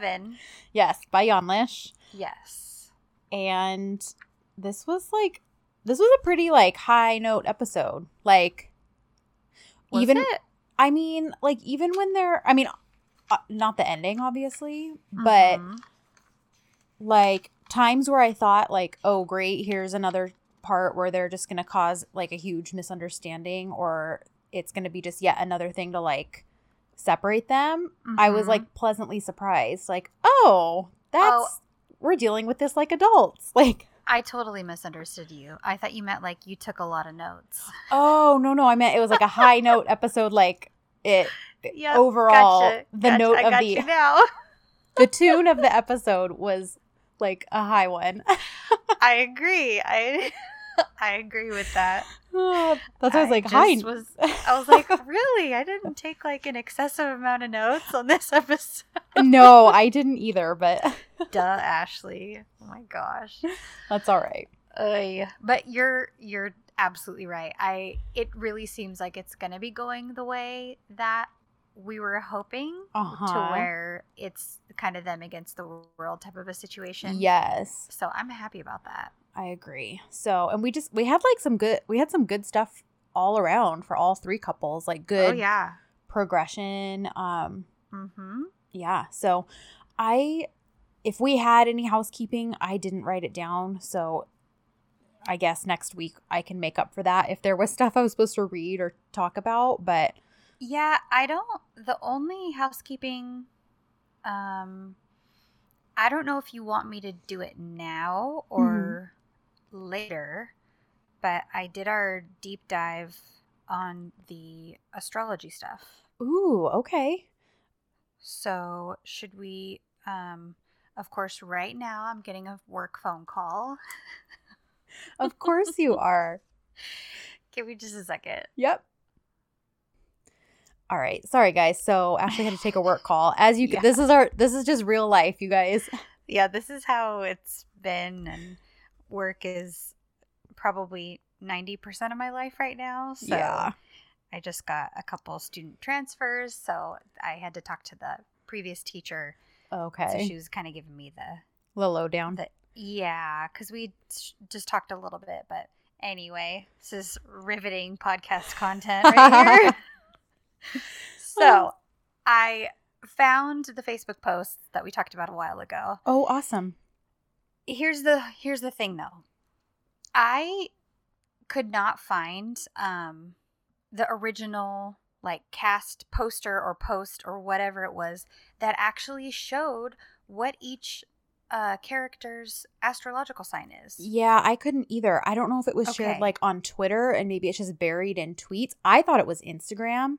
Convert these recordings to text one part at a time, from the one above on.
here we are. Episode 11. Yes, by Yanlish. Yes. And this was like, this was a pretty like high note episode. Like, Was even, it? I mean, like, even when they're, I mean, uh, not the ending, obviously, but Mhm. like times where I thought, like, oh, great, here's another part where they're just going to cause like a huge misunderstanding or it's going to be just yet another thing to like separate them. I was Mhm. like pleasantly surprised. Like, oh, that's, Oh. we're dealing with this like adults. Like, I totally misunderstood you. I thought you meant like you took a lot of notes. oh, no, no, I meant it was like a high note episode. Like, it, Yep, overall, gotcha, the gotcha, note I of the, now. the tune of the episode was like a high one. I agree. I I agree with that. Oh, That's why I was like, hi. Was, I was like, really? I didn't take like an excessive amount of notes on this episode. no, I didn't either, but Duh, Ashley. Oh my gosh. that's all right. Ugh. But you're you're absolutely right. I it really seems like it's gonna be going the way that we were hoping Uh-huh. to where it's kind of them against the world type of a situation. Yes, So I'm happy about that. I agree. So, and we just we had like some good we had some good stuff all around for all three couples, like good Oh yeah. progression. Um Mm-hmm. yeah. So, I if we had any housekeeping, I didn't write it down, so I guess next week I can make up for that if there was stuff I was supposed to read or talk about, but Yeah, I don't the only housekeeping um I don't know if you want me to do it now or later, but I did our deep dive on the astrology stuff. ooh, okay. So, should we um of course right now I'm getting a work phone call. Of course you are. Give me just a second. Yep. All right. Sorry guys. So Ashley had to take a work call. As you Yeah. this is our this is just real life, you guys. yeah, this is how it's been, and work is probably 90% of my life right now. So Yeah. I just got a couple student transfers. So I had to talk to the previous teacher. Okay. So she was kind of giving me the, the lowdown. the yeah, because we sh- just talked a little bit. But anyway, this is riveting podcast content right here. so I found the Facebook post that we talked about a while ago. Oh, awesome. Here's the here's the thing though i could not find um the original like cast poster or post or whatever it was that actually showed what each uh character's astrological sign is Yeah, I couldn't either. I don't know if it was shared like on Twitter and maybe it's just buried in tweets. I thought it was Instagram.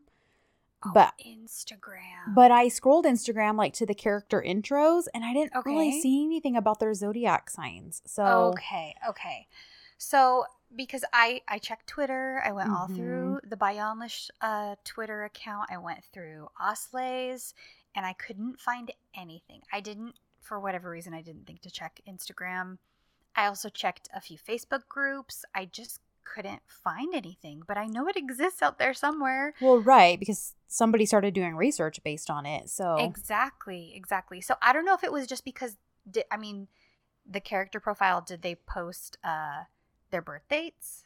Oh, but instagram. but I scrolled Instagram like to the character intros and I didn't really see anything about their zodiac signs. So okay okay. So because i i checked twitter i went all Mhm. through the Bay Yanlış uh twitter account i went through osleys and i couldn't find anything. I didn't for whatever reason i didn't think to check instagram. I also checked a few facebook groups. I just couldn't find anything but i know it exists out there somewhere well, right, because somebody started doing research based on it. So Exactly, exactly. So I don't know if it was just because di- I mean, the character profile did they post uh their birth dates?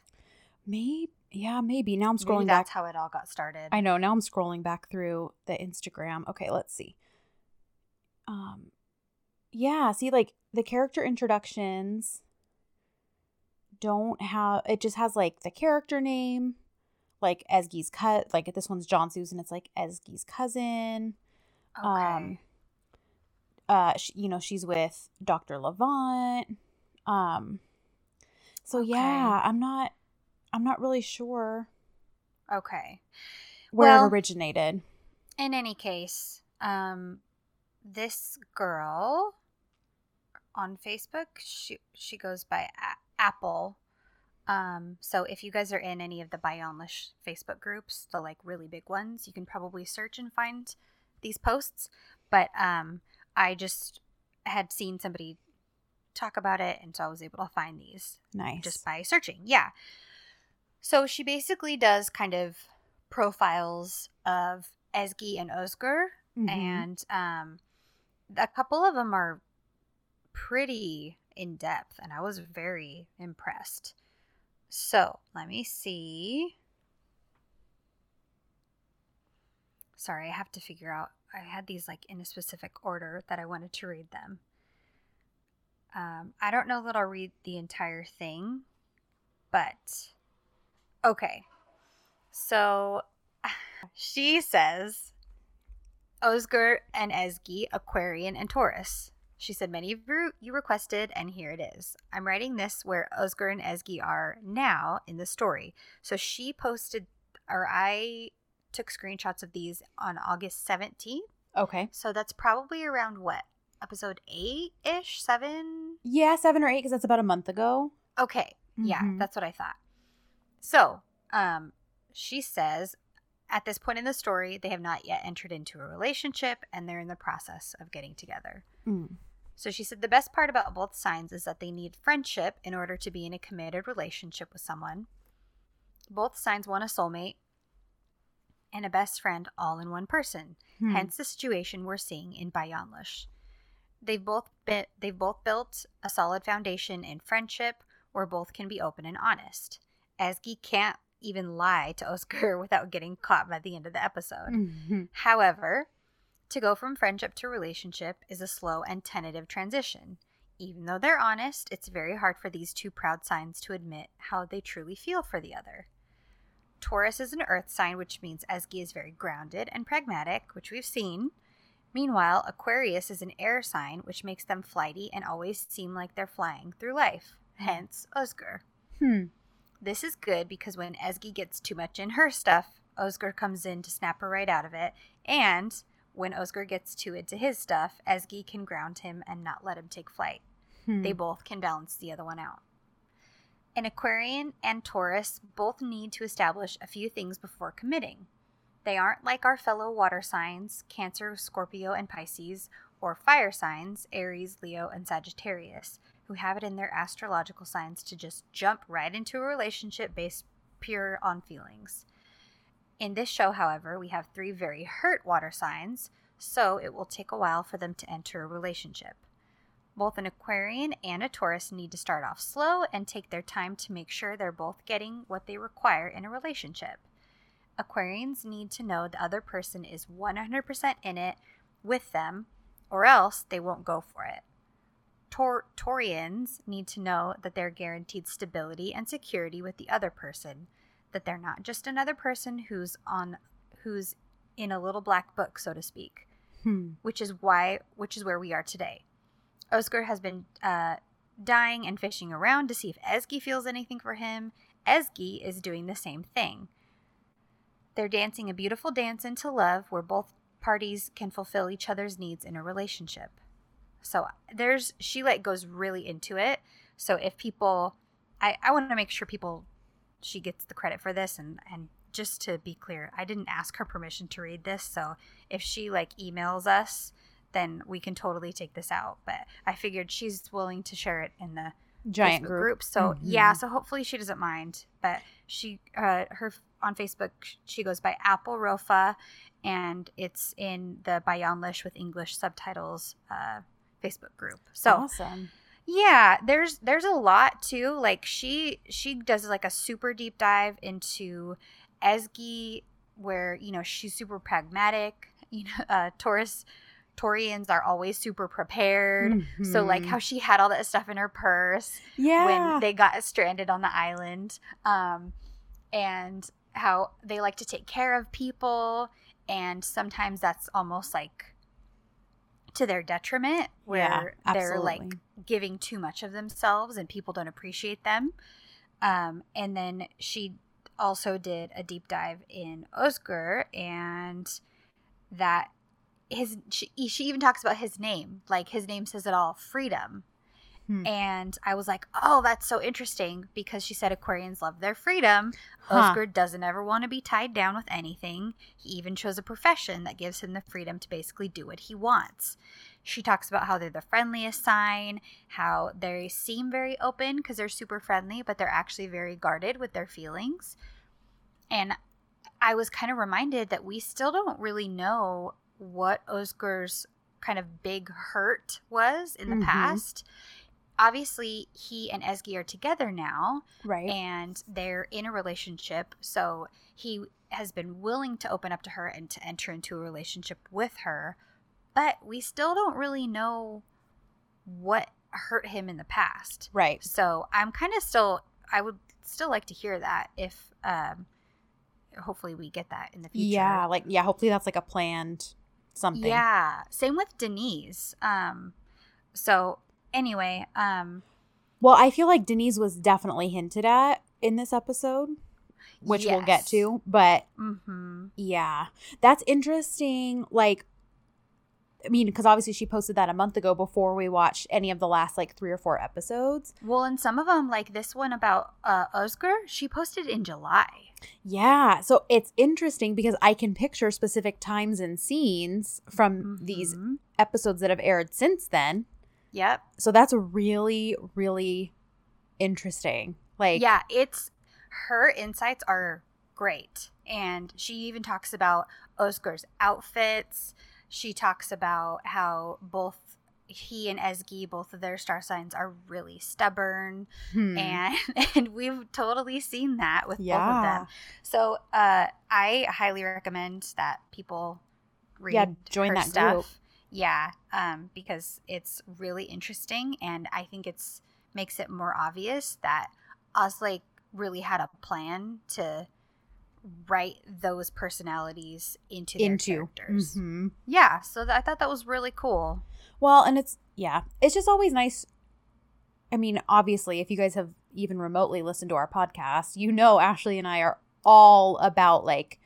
maybe yeah, maybe. Now I'm Maybe scrolling back that's how it all got started. I know. Now I'm scrolling back through the Instagram. Okay, let's see. Um yeah, see like the character introductions don't have it just has like the character name, like Ezgi's cut like this one's John Susan, it's like Ezgi's cousin. okay. Um uh she, you know, she's with Dr. Levent. Um so Okay. yeah, I'm not I'm not really sure okay. where Well- it originated. In any case, um this girl on Facebook, she she goes by Apple. Um, so if you guys are in any of the Bay Yanlış Facebook groups, the like really big ones, you can probably search and find these posts. But um, I just had seen somebody talk about it, and so I was able to find these Nice. just by searching. Yeah. So she basically does kind of profiles of Ezgi and Osgur Mhm. and um, a couple of them are pretty in depth, and I was very impressed. So let me see. Sorry, I have to figure out. I had these like in a specific order that I wanted to read them. Um, I don't know that I'll read the entire thing, but okay. So she says Osgur and Ezgi, Aquarian and Taurus. She said, Many of you, you requested, and here it is. I'm writing this where Osgur and Ezgi are now in the story. So she posted, or I took screenshots of these on August 17th. Okay. So that's probably around what? Episode 8 ish? 7? Yeah, seven or eight because that's about a month ago. Okay. Yeah, Mhm. that's what I thought. So, um, she says at this point in the story, they have not yet entered into a relationship and they're in the process of getting together. Mm. So she said the best part about both signs is that they need friendship in order to be in a committed relationship with someone. Both signs want a soulmate and a best friend all in one person. Hmm. Hence the situation we're seeing in Bay Yanlış. They've both been, they've both built a solid foundation in friendship where both can be open and honest. Ezgi can't even lie to Oscar without getting caught by the end of the episode. Mhm. However, to go from friendship to relationship is a slow and tentative transition. Even though they're honest, it's very hard for these two proud signs to admit how they truly feel for the other. Taurus is an earth sign, which means Ezgi is very grounded and pragmatic, which we've seen. Meanwhile, Aquarius is an air sign, which makes them flighty and always seem like they're flying through life. Hence, Oscar. Hmm. This is good because when Ezgi gets too much in her stuff, Oscar comes in to snap her right out of it. And when Oscar gets too into his stuff, Ezgi can ground him and not let him take flight. Hmm. They both can balance the other one out. An Aquarian and Taurus both need to establish a few things before committing. They aren't like our fellow water signs, Cancer, Scorpio, and Pisces, or fire signs, Aries, Leo, and Sagittarius, who have it in their astrological signs to just jump right into a relationship based pure on feelings. In this show, however, we have three very hurt water signs, so it will take a while for them to enter a relationship. Both an Aquarian and a Taurus need to start off slow and take their time to make sure they're both getting what they require in a relationship. Aquarians need to know the other person is 100% in it with them, or else they won't go for it. Tor- Taurians need to know that they're guaranteed stability and security with the other person, that they're not just another person who's on who's in a little black book, so to speak Hmm. which is why which is where we are today. Oscar has been uh, dying and fishing around to see if Ezgi feels anything for him. Ezgi is doing the same thing. They're dancing a beautiful dance into love where both parties can fulfill each other's needs in a relationship. So there's she like goes really into it. So if people I, I want to make sure people she gets the credit for this and and just to be clear, I didn't ask her permission to read this, so if she like emails us, then we can totally take this out. But I figured she's willing to share it in the Giant Facebook group. So Mhm. yeah, so hopefully she doesn't mind. But she, uh, her on Facebook, she goes by Apple Rofa, and it's in the Bay Yanlış with English subtitles uh, Facebook group. So awesome. Yeah there's there's a lot too like she she does like a super deep dive into ezgi where you know she's super pragmatic you know uh taurus taurians are always super prepared so like Mhm. how she had all that stuff in her purse yeah. when they got stranded on the island um and how they like to take care of people and sometimes that's almost like to their detriment where Yeah, they're like giving too much of themselves and people don't appreciate them. Um and then she also did a deep dive in Oscar and that his she, she even talks about his name. Like his name says it all freedom Hmm. and I was like, oh, that's so interesting because she said Aquarians love their freedom. Huh. Oscar doesn't ever want to be tied down with anything. He even chose a profession that gives him the freedom to basically do what he wants. She talks about how they're the friendliest sign, how they seem very open because they're super friendly, but they're actually very guarded with their feelings. And I was kind of reminded that we still don't really know what Oscar's kind of big hurt was in the Mhm. past. Obviously, he and Ezgi are together now Right. and they're in a relationship. So he has been willing to open up to her and to enter into a relationship with her. But we still don't really know what hurt him in the past. right. So I'm kind of still, I would still like to hear that if, um, hopefully we get that in the future. Yeah, like yeah, hopefully that's like a planned something. Yeah. Same with Denise. Um, so anyway, um, Well, I feel like Denise was definitely hinted at in this episode, which we'll get to, but Mm-hmm. yeah. That's interesting like I mean, because obviously she posted that a month ago before we watched any of the last like three or four episodes. Well, and some of them, like this one about uh, Oscar, she posted in July. Yeah. So it's interesting because I can picture specific times and scenes from these Mhm. episodes that have aired since then. Yep. So that's really, really interesting. Like, yeah, it's her insights are great. And she even talks about Oscar's outfits. She talks about how both he and Ezgi, both of their star signs, are really stubborn. hmm. And and we've totally seen that with both of them. So uh I highly recommend that people read Yeah, join that stuff. group. Yeah, um, because it's really interesting, and I think it's makes it more obvious that Oslake really had a plan to write those personalities into their into. characters. Mhm. Yeah, so th- I thought that was really cool. Well, and it's yeah, it's just always nice. I mean, obviously, if you guys have even remotely listened to our podcast, you know Ashley and I are all about like,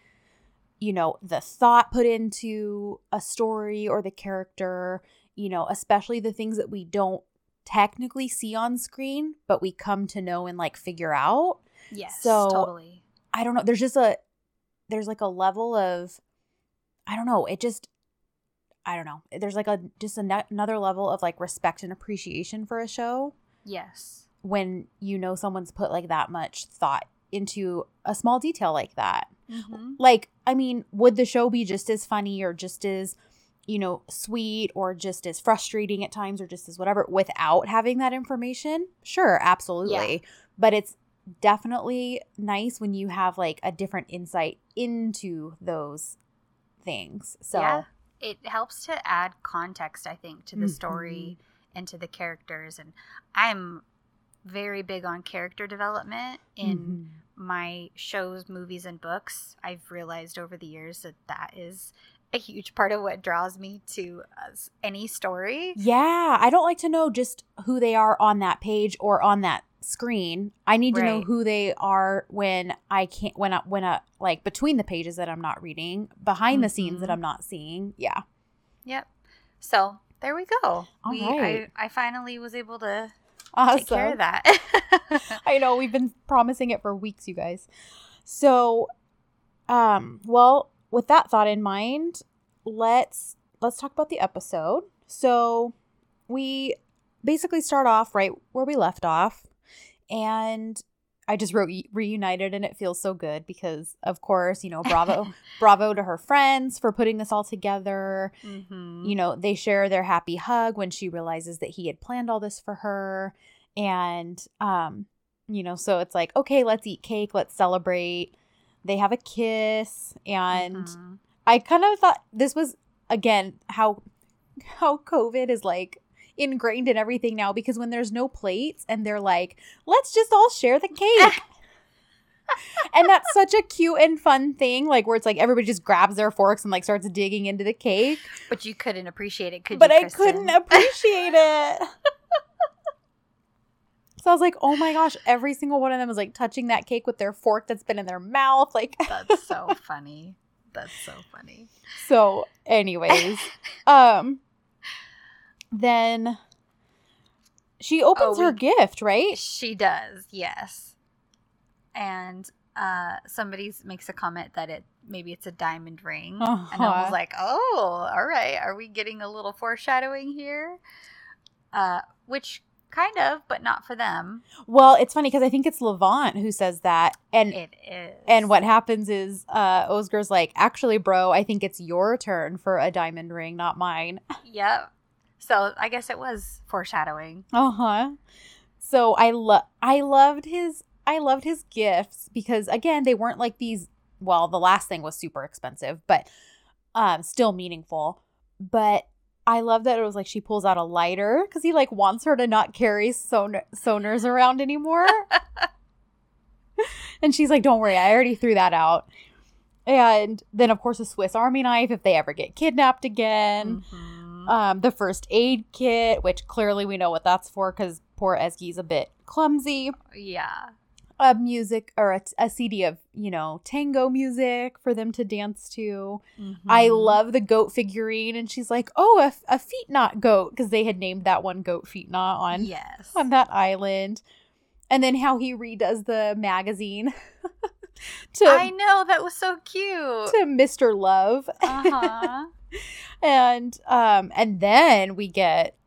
you know, the thought put into a story or the character, you know, especially the things that we don't technically see on screen, but we come to know and like figure out. Yes, So- totally. I don't know. There's just a there's like a level of I don't know. It just I don't know. There's like a just another level of like respect and appreciation for a show Yes. when you know someone's put like that much thought into a small detail like that. Mm-hmm. Like, I mean, would the show be just as funny or just as you know, sweet or just as frustrating at times or just as whatever without having that information? Sure, absolutely. But it's definitely nice when you have like a different insight into those things. So, yeah, it helps to add context, I think, to the Mhm. story and to the characters. And I'm very big on character development in Mhm. My shows, movies, and books. I've realized over the years that that is a huge part of what draws me to uh, any story. Yeah, I don't like to know just who they are on that page or on that screen. I need to know who they are when I can't when I when I like between the pages that I'm not reading, behind the scenes that Mhm. I'm not seeing. Yeah. Yep. So there we go. All we, right. I, I finally was able to Awesome. take care of that. I know we've been promising it for weeks, you guys. So, um, well, with that thought in mind, let's let's talk about the episode. So, we basically start off right where we left off, and I just wrote reunited, and it feels so good because, of course, you know, bravo, bravo to her friends for putting this all together Mhm. you know, they share their happy hug when she realizes that he had planned all this for her. And, um, you know, so it's like, okay, let's eat cake, let's celebrate. They have a kiss. And Mhm. I kind of thought this was, again, how, how COVID is like ingrained in everything now because when there's no plates and they're like, let's just all share the cake. and that's such a cute and fun thing, like where it's like everybody just grabs their forks and like starts digging into the cake But you couldn't appreciate it, could but you? I couldn't appreciate it. so I was like, oh my gosh, every single one of them was like touching that cake with their fork that's been in their mouth. Like, That's so funny. That's so funny. so, anyways, um, then she opens Oh, her gift, right? She does, yes. And uh somebody makes a comment that it maybe it's a diamond ring. And I Uh-huh. was like, "Oh, all right. Are we getting a little foreshadowing here?" Uh which Kind of, but not for them. Well, it's funny because I think it's Levent who says that, and It is. and what happens is uh Oscar's like, actually, bro, I think it's your turn for a diamond ring, not mine. Yep. So I guess it was foreshadowing. Uh huh. So I love I loved his I loved his gifts because again they weren't like these. Well, the last thing was super expensive, but um, still meaningful. But I love that it was like she pulls out a lighter because he like wants her to not carry son- sonars around anymore. and she's like, "Don't worry, I already threw that out." And then of course a Swiss Army knife if they ever get kidnapped again Mhm. um, the first aid kit, which clearly we know what that's for because poor Ezgi's a bit clumsy. yeah. A music or a, a CD of you know tango music for them to dance to. I Mhm. love the goat figurine, and she's like, "Oh, a, a feet knot goat," because they had named that one goat feet knot on Yes. on that island. And then how he redoes the magazine to I know that was so cute. to Mr. Love. Uh-huh. and um and then we get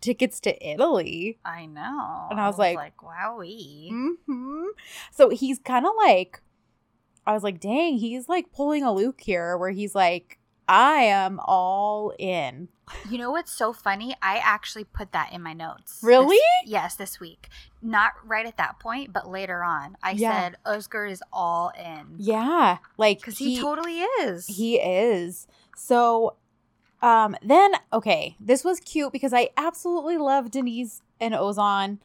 tickets to Italy. I know. And I was like- like, wowie. hmm So he's kind of like, I was like, dang, he's like pulling a Luke here, where he's like, I am all in. You know what's so funny? I actually put that in my notes. Really? This- yes, this week. Not right at that point, but later on. I Yeah. said Oscar is all in. Yeah, like Because he, totally is. he is. So, um, then okay, this was cute because I absolutely love Denise and Ozan.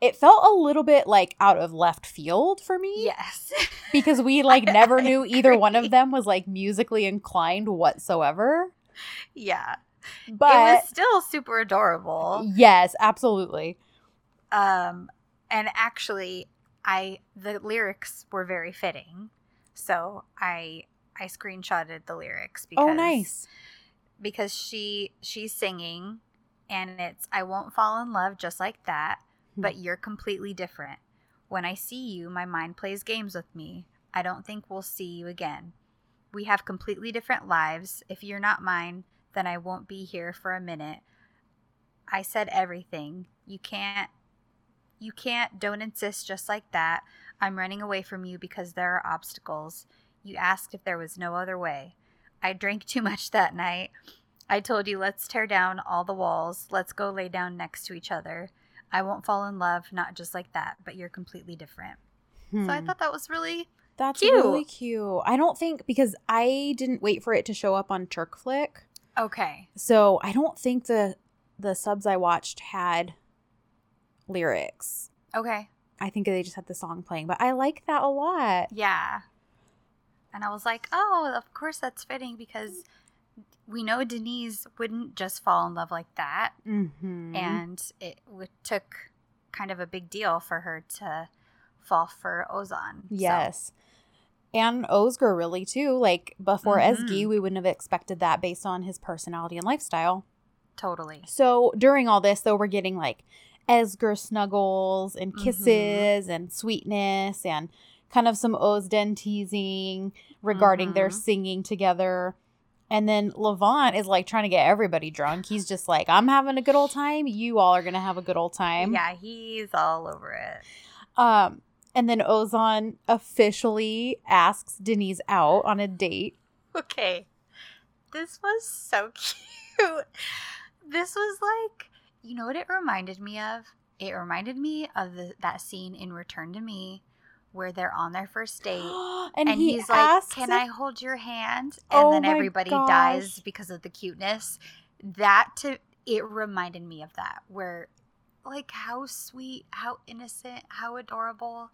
It felt a little bit like out of left field for me. Yes. because we like never knew either one of them was like musically inclined whatsoever. yeah. But it was still super adorable. yes, absolutely. Um, and actually, I the lyrics were very fitting, so I I screenshotted the lyrics because Oh, nice. because she she's singing, and it's I won't fall in love just like that, Hmm. but you're completely different. When I see you, my mind plays games with me. I don't think we'll see you again. We have completely different lives. If you're not mine, then I won't be here for a minute. I said everything. You can't you can't don't insist just like that. I'm running away from you because there are obstacles. You asked if there was no other way. I drank too much that night. I told you let's tear down all the walls. Let's go lay down next to each other. I won't fall in love not just like that, but you're completely different. So I Hmm. thought that was really That's cute. really cute. I don't think because I didn't wait for it to show up on Turk Flick. okay. So I don't think the the subs I watched had lyrics. Okay. I think they just had the song playing, but I like that a lot. Yeah. And I was like, oh, of course that's fitting because we know Denise wouldn't just fall in love like that. Mm-hmm. And it w- took kind of a big deal for her to fall for Ozan. So, yes. And Oscar really too. Like before Mhm. Ezgi, we wouldn't have expected that based on his personality and lifestyle. totally. So during all this, though, we're getting like Esgar snuggles and Mhm. kisses and sweetness and kind of some Ozden teasing regarding their Mhm. singing together. And then Levent is like trying to get everybody drunk. He's just like, I'm having a good old time. You all are going to have a good old time. Yeah, he's all over it. Um, and then Ozan officially asks Denise out on a date. Okay. This was so cute. This was like, you know what it reminded me of? It reminded me of the, that scene in Return to Me where they're on their first date. and, and, he he's like, "Can I hold your hand?" And Oh then everybody dies because of the cuteness. That to it reminded me of that, where like how sweet, how innocent, how adorable.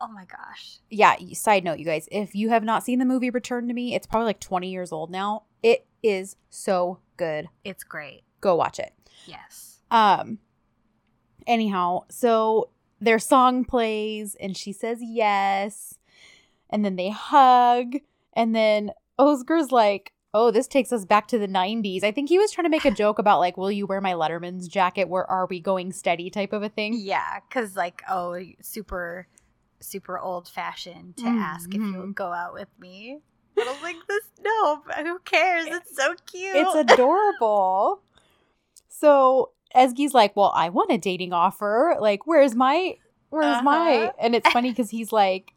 Oh my gosh! yeah side note you guys if you have not seen the movie return to me it's probably like 20 years old now it is so good It's great. go watch it Yes. um anyhow so their song plays and she says yes and then they hug and then oscar's like oh this takes us back to the 90s i think he was trying to make a joke about like will you wear my letterman's jacket where are we going steady type of a thing Yeah, because like oh, super, super old fashioned to ask if you'll mm-hmm. go out with me. But I was like, this no, but who cares? It's so cute. It's adorable. so Ezgi's like, well, I want a dating offer. Like, where's my, where's my? Uh-huh. And it's funny because he's like,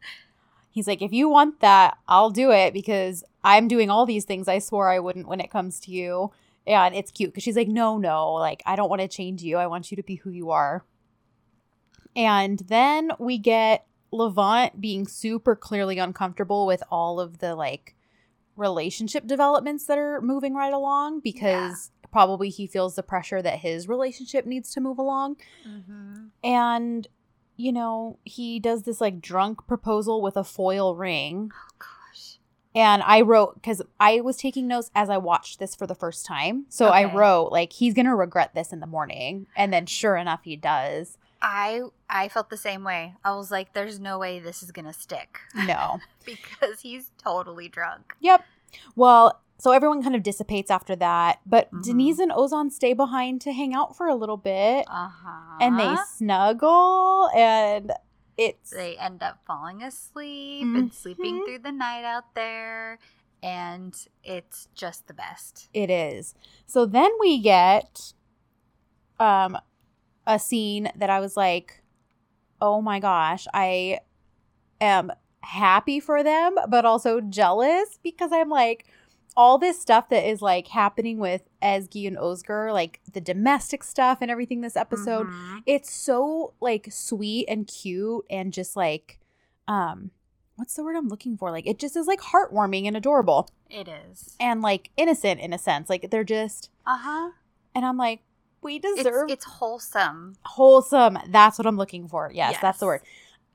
he's like, if you want that, I'll do it because I'm doing all these things I swore I wouldn't when it comes to you. And it's cute because she's like, no, no, like, I don't want to change you. I want you to be who you are. And then we get Levent being super clearly uncomfortable with all of the like relationship developments that are moving right along because probably he feels the pressure that his relationship needs to move along. Mm-hmm. And, you know, he does this like drunk proposal with a foil ring. Oh gosh. And I wrote, because I was taking notes as I watched this for the first time. So I wrote, like, he's going to regret this in the morning. And then sure enough, he does. I I felt the same way. I was like, "There's no way this is gonna stick," No. because he's totally drunk. Yep. Well, so everyone kind of dissipates after that. But Mhm. Denise and Ozan stay behind to hang out for a little bit. Uh huh. And they snuggle. And it's. they end up falling asleep and sleeping Mhm. through the night out there, and it's just the best. It is. So then we get um a scene that I was like, "Oh my gosh, I am happy for them, but also jealous because I'm like all this stuff that is like happening with Ezgi and Oscar, like the domestic stuff and everything this episode, Mhm. it's so like sweet and cute and just like um what's the word I'm looking for? Like it just is like heartwarming and adorable It is. and like innocent in a sense. Like they're just Uh huh. and I'm like, we It's deserve it's wholesome. wholesome. That's what I'm looking for. Yes, that's the word.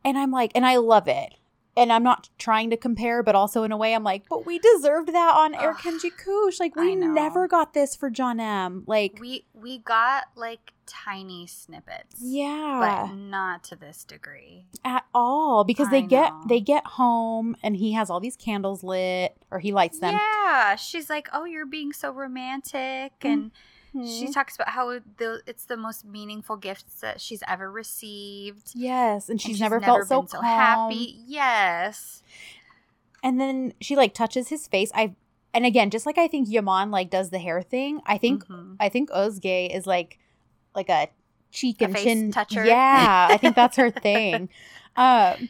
And I'm like, and I love it. And I'm not trying to compare, but also in a way, I'm like, but we deserved that on Erkenci Kuş. Like, we never got this for CanEm. Like, We we got like tiny snippets. yeah, But not to this degree. at all because they I get they get home and he has all these candles lit or he lights them. Yeah, she's like, "Oh, you're being so romantic," and mm-hmm. She Mhm. talks about how the, it's the most meaningful gifts that she's ever received. yes, and and she's, never, felt so, calm. happy. Yes, And then she like touches his face. I and again, just like I think Yaman like does the hair thing, I think Mhm. I think Ozge is like like a cheek A and face chin toucher. Yeah, I think that's her thing. Um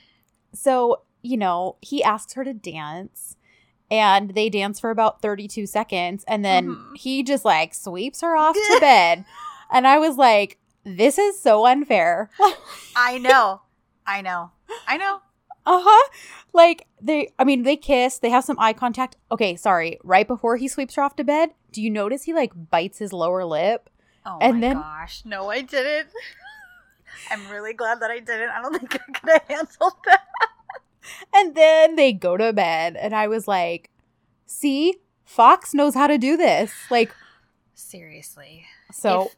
so, you know, he asks her to dance and they dance for about 32 seconds and then Mhm. he just like sweeps her off to bed. And I was like, this is so unfair. I know, I know, I know. Uh-huh. Like they I mean, they kiss, they have some eye contact. Okay, sorry. Right before he sweeps her off to bed, do you notice he like bites his lower lip? Oh And my then- gosh, no, I didn't. I'm really glad that I didn't. I don't think I could have handled that. And then they go to bed and I was like, "See? Fox knows how to do this." Like Seriously. so If-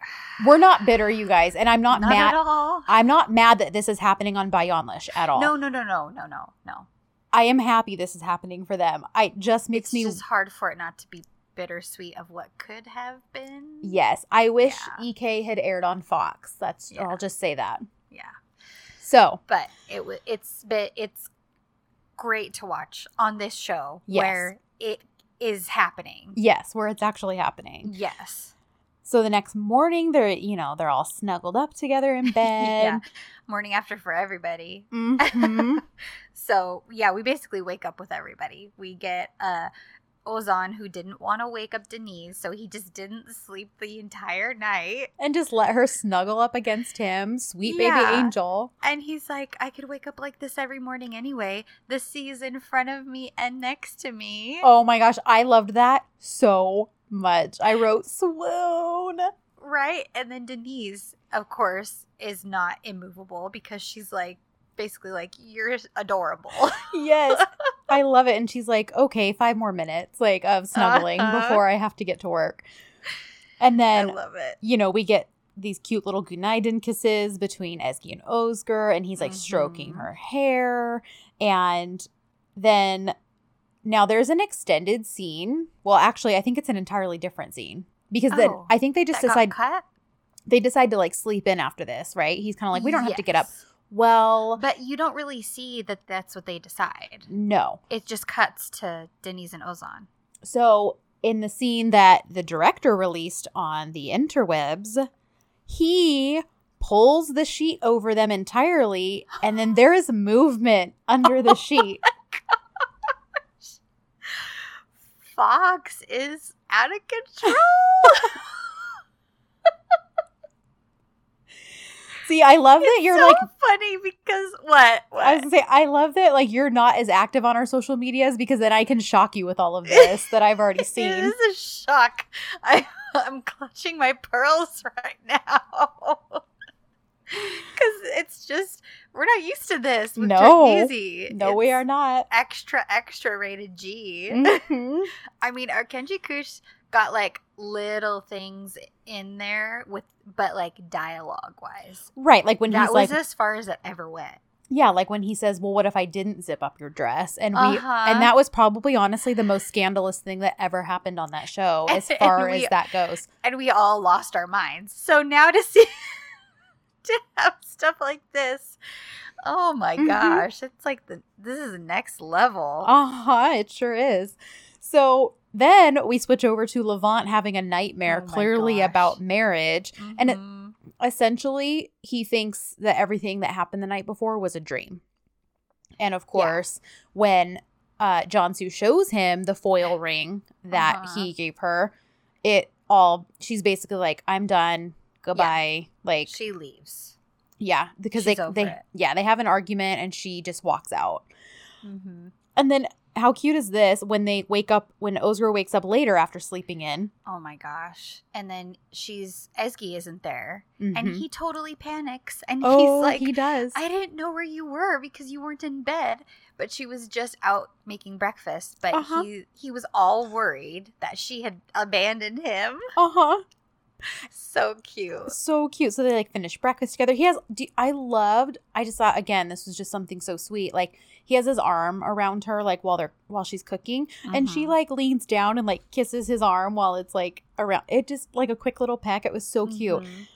we're not bitter, you guys, and I'm not, Not mad at all. I'm not mad that this is happening on Bay Yanlış at all. No, no, no, no, no, no, no. I am happy this is happening for them. I it just makes It's me just hard for it not to be bittersweet of what could have been. Yes, I wish Yeah. EK had aired on Fox. That's Yeah. I'll just say that. Yeah. So, But it was it's but it's great to watch on this show Yes. where it is happening. yes, where it's actually happening. Yes. So the next morning they're, you know, they're all snuggled up together in yeah. bed. Morning after for everybody. Mhm. So yeah, we basically wake up with everybody. We get uh Ozan who didn't want to wake up Denise, so he just didn't sleep the entire night. and just let her snuggle up against him, sweet baby angel. And he's like, I could wake up like this every morning anyway. The sea's in front of me and next to me. Oh my gosh, I loved that so much. I wrote swoon. Right? And then Denise, of course, is not immovable because she's like, basically like, you're adorable. Yes. I love it. And she's like, okay, five more minutes like of snuggling Uh-huh. before I have to get to work. And then, I then love it. you know, we get these cute little Günaydın kisses between Ezgi and Oscar, and he's like stroking Mhm. her hair. And then now there's an extended scene. Well, actually, I think it's an entirely different scene because then Oh, I think they just decide they decide to like sleep in after this, right? He's kind of like, we don't have to get up. Well, But you don't really see that that's what they decide. no. It just cuts to Denise and Ozan. So in the scene that the director released on the interwebs, he pulls the sheet over them entirely, and then there is movement under the sheet. Oh Fox is out of control. See, I love that you're so like funny because what? What? I was gonna say, I love that like you're not as active on our social medias because then I can shock you with all of this that I've already seen. this is a shock. I, I'm clutching my pearls right now. Because it's just, we're not used to this. With No. Easy. No, we are not. Extra, extra rated G. Mhm. I mean, Erkenci Kuş got like little things in there with, but like dialogue wise. Right, like when That was like, as far as it ever went. yeah, like when he says, "Well, what if I didn't zip up your dress?" And we, Uh-huh. and that was probably honestly the most scandalous thing that ever happened on that show, as far we- as that goes. and we all lost our minds. So now to see to have stuff like this, oh my Mhm. gosh, it's like the this is the next level. Uh huh. It sure is. So then we switch over to Levent having a nightmare, Oh clearly gosh. about marriage. and it- Mhm. essentially he thinks that everything that happened the night before was a dream and of course when uh shows him the foil ring that Uh-huh. he gave her it all she's basically like i'm done goodbye like she leaves. yeah because she's they they it. yeah they have an argument and she just walks out Mm-hmm. and then how cute is this when they wake up when Ozra wakes up later after sleeping in Oh my gosh! And then she's Ezgi isn't there, and Mhm. he totally panics, and oh he's like, he does I didn't know where you were because you weren't in bed. But she was just out making breakfast. But Uh-huh. he he was all worried that she had abandoned him. uh-huh So cute. so cute. So they like finish breakfast together. He has. Do, I loved. I just thought again, this was just something so sweet. Like he has his arm around her, like while they're while she's cooking, and she Mhm. like leans down and like kisses his arm while it's like around. It just like a quick little peck. It was so cute. Mhm.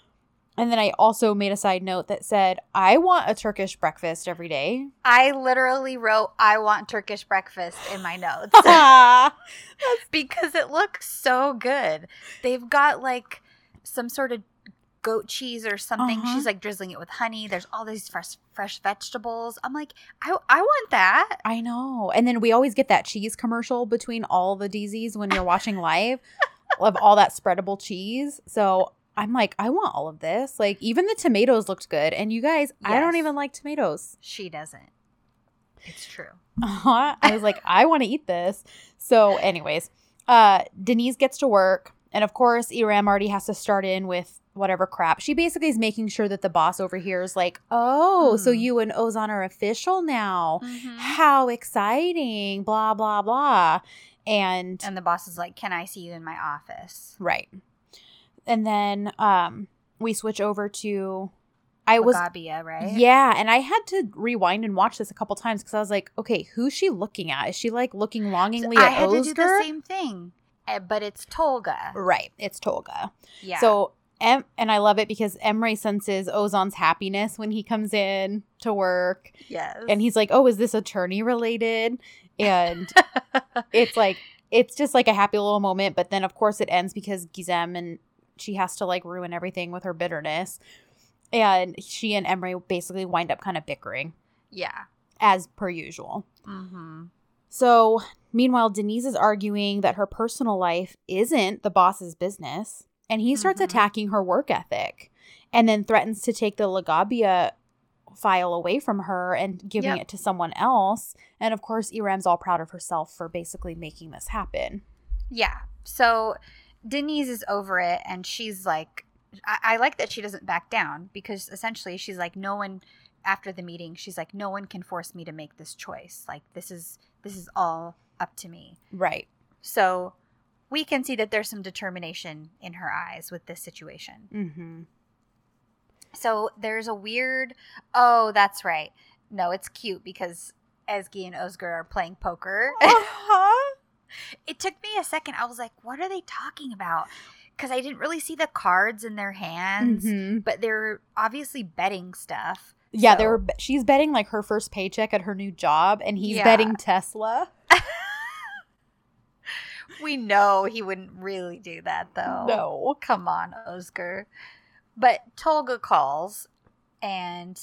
And then I also made a side note that said, "I want a Turkish breakfast every day." I literally wrote, "I want Turkish breakfast" in my notes because it looks so good. They've got like some sort of goat cheese or something. Uh-huh. She's like drizzling it with honey. There's all these fresh fresh vegetables. I'm like, I I want that. I know. And then we always get that cheese commercial between all the DZs when you're watching live of all that spreadable cheese. So I'm like, I want all of this. Like, even the tomatoes looked good. And you guys, I don't even like tomatoes. She doesn't. It's true. Uh-huh. I was like, I want to eat this. So, anyways, uh, Denise gets to work. And of course, Iram already has to start in with whatever crap. She basically is making sure that the boss over here is like, oh, so Hmm. you and Ozan are official now. How exciting, blah, blah, blah. And, And the boss is like, "Can I see you in my office?" right. And then um we switch over to I was Lagabia, right? Yeah, and I had to rewind and watch this a couple times because I was like, okay, who's she looking at? Is she like looking longingly I at I had to do the same thing, but it's Tolga. Right, it's Tolga. Yeah. So em- and I love it because Emre senses Ozan's happiness when he comes in to work, yes, and he's like, "Oh, is this attorney related?" And it's like it's just like a happy little moment, but then of course it ends because Gizem and she has to like ruin everything with her bitterness, and she and Emre basically wind up kind of bickering yeah. as per usual. Mm-hmm. So, meanwhile, Denise is arguing that her personal life isn't the boss's business, and he starts Mhm. attacking her work ethic and then threatens to take the Lagabia file away from her and giving Yep. it to someone else. And of course, Iram's all proud of herself for basically making this happen. Yeah. So Denise is over it, and she's like, I, I like that she doesn't back down because essentially she's like, no one. After the meeting, she's like, no one can force me to make this choice. Like this is this is all up to me. Right. So we can see that there's some determination in her eyes with this situation. Mm-hmm. So there's a weird. Oh, that's right. No, it's cute because Ezgi and Oscar are playing poker. Uh-huh. it took me a second. I was like, what are they talking about? Because I didn't really see the cards in their hands, Mhm. but they're obviously betting stuff. Yeah, they So- were. She's betting like her first paycheck at her new job, and he's Yeah. betting Tesla. we know he wouldn't really do that though. No. Come on, Oscar. But Tolga calls and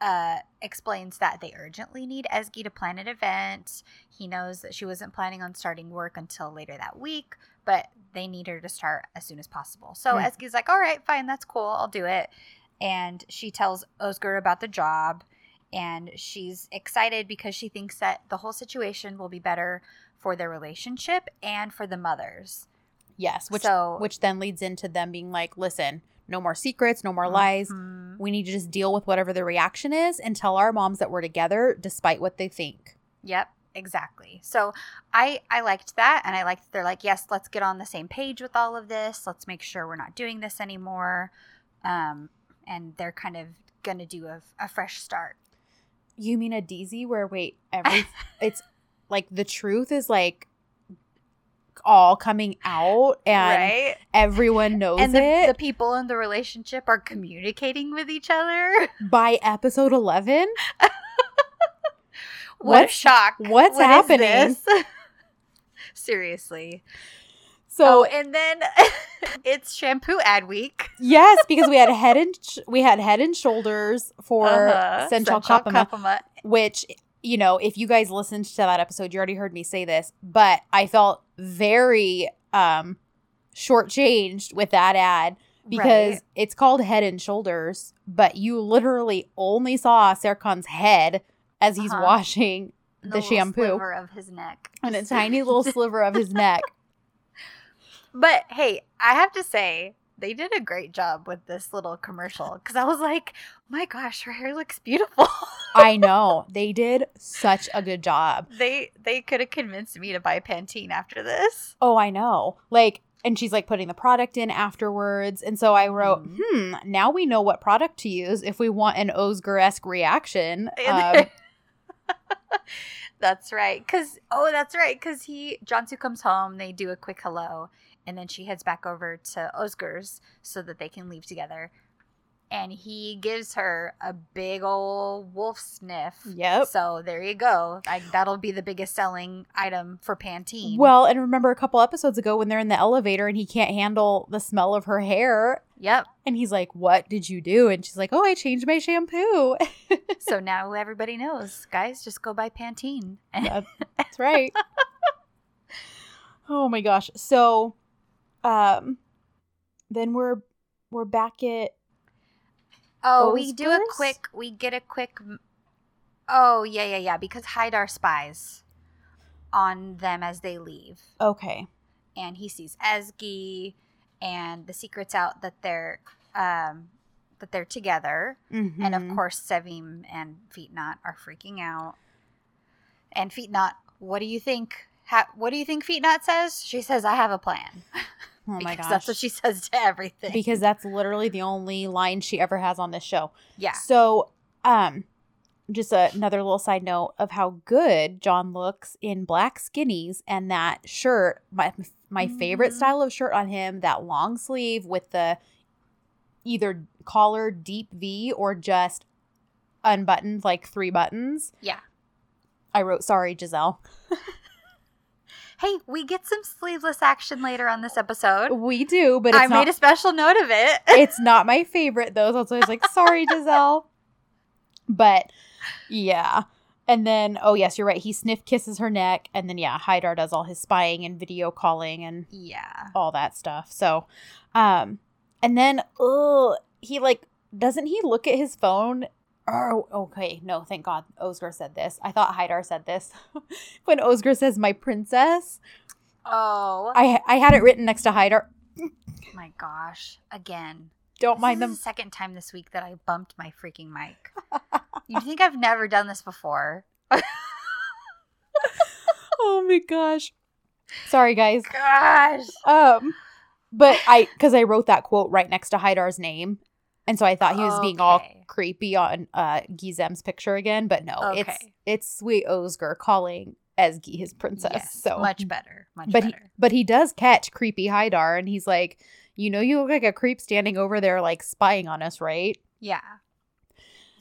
uh, explains that they urgently need Ezgi to plan an event. He knows that she wasn't planning on starting work until later that week, but they need her to start as soon as possible. So. Ezgi's like, all right, fine, that's cool, I'll do it. And she tells Oscar about the job, and she's excited because she thinks that the whole situation will be better for their relationship and for the mothers. Yes, which So- which then leads into them being like, listen, no more secrets, no more lies. Mhm. We need to just deal with whatever the reaction is and tell our moms that we're together despite what they think. Yep, exactly. So I I liked that and I liked they're like, yes, let's get on the same page with all of this. Let's make sure we're not doing this anymore. Um and they're kind of gonna do a, a fresh start. You mean a DZ where wait, every it's like the truth is like all coming out and right? everyone knows And the, it the people in the relationship are communicating with each other. by episode 11. What a What's- shock. what's What happening? Seriously. So oh, and then it's shampoo ad week. yes, because we had head and sh- we had head and shoulders for Uh-huh. Sensual Sensual Kapama, Kapımı. which you know, if you guys listened to that episode, you already heard me say this, but I felt very um shortchanged with that ad because Right. it's called Head and Shoulders, but you literally only saw Serkan's head as he's Uh-huh. washing the, little shampoo of his neck. and a tiny little sliver of his neck. But hey, I have to say, they did a great job with this little commercial because I was like, my gosh, her hair looks beautiful. I know. They did such a good job. they they could have convinced me to buy Pantene after this. Oh, I know. Like, and she's like putting the product in afterwards. And so I wrote, Mhm. hmm, now we know what product to use if we want an Oscar esque reaction. Um, that's right. Cause oh, that's right. Cause he Cansu comes home, they do a quick hello, and then she heads back over to Oscar's so that they can leave together. And he gives her a big old wolf sniff. Yep. So there you go. Like that'll be the biggest selling item for Pantene. Well, and remember a couple episodes ago when they're in the elevator and he can't handle the smell of her hair. yep. And he's like, What did you do? And she's like, Oh, I changed my shampoo. So now everybody knows, guys. Just go buy Pantene. That- That's right. oh my gosh. So um then we're we're back at Oh, we do a quick. We get a quick. Oh yeah, yeah, yeah. Because Haidar spies on them as they leave, okay. and he sees Ezgi, and the secret's out that they're um that they're together, and of Mhm. course Sevim and Fitnat are freaking out. And Fitnat, what do you think? Ha- what do you think Feet Fitnat says? She says, "I have a plan." Oh my gosh. that's what she says to everything. because that's literally the only line she ever has on this show. yeah, So, um, just a, another little side note of how good John looks in black skinnies and that shirt. My my favorite Mhm. style of shirt on him, that long sleeve with the either collar deep V or just unbuttoned like three buttons. yeah. I wrote sorry, Giselle. Hey, we get some sleeveless action later on this episode. We do, but it's I not, made a special note of it. it's not my favorite though. So I was like, sorry, Giselle. But yeah. And then, oh yes, you're right. He sniff kisses her neck, and then yeah, Haidar does all his spying and video calling and yeah. all that stuff. So, um, and then, oh, he like doesn't he look at his phone? Oh, okay. No, thank God. Oscar said this. I thought Haidar said this when Oscar says "my princess." Oh I I had it written next to Haidar. my gosh. Again. Don't This mind is them. the second time this week that I bumped my freaking mic. you think I've never done this before? Oh my gosh. Sorry, guys. Gosh. Um, but I because I wrote that quote right next to Haidar's name, and so I thought he was being all creepy on uh Gizem's picture again. But no, it's Okay. it's sweet Oscar calling Ezgi his princess. Yes, so much better. Much but he better. but he does catch creepy Haidar, and he's like, you know, you look like a creep standing over there, like spying on us, right? yeah.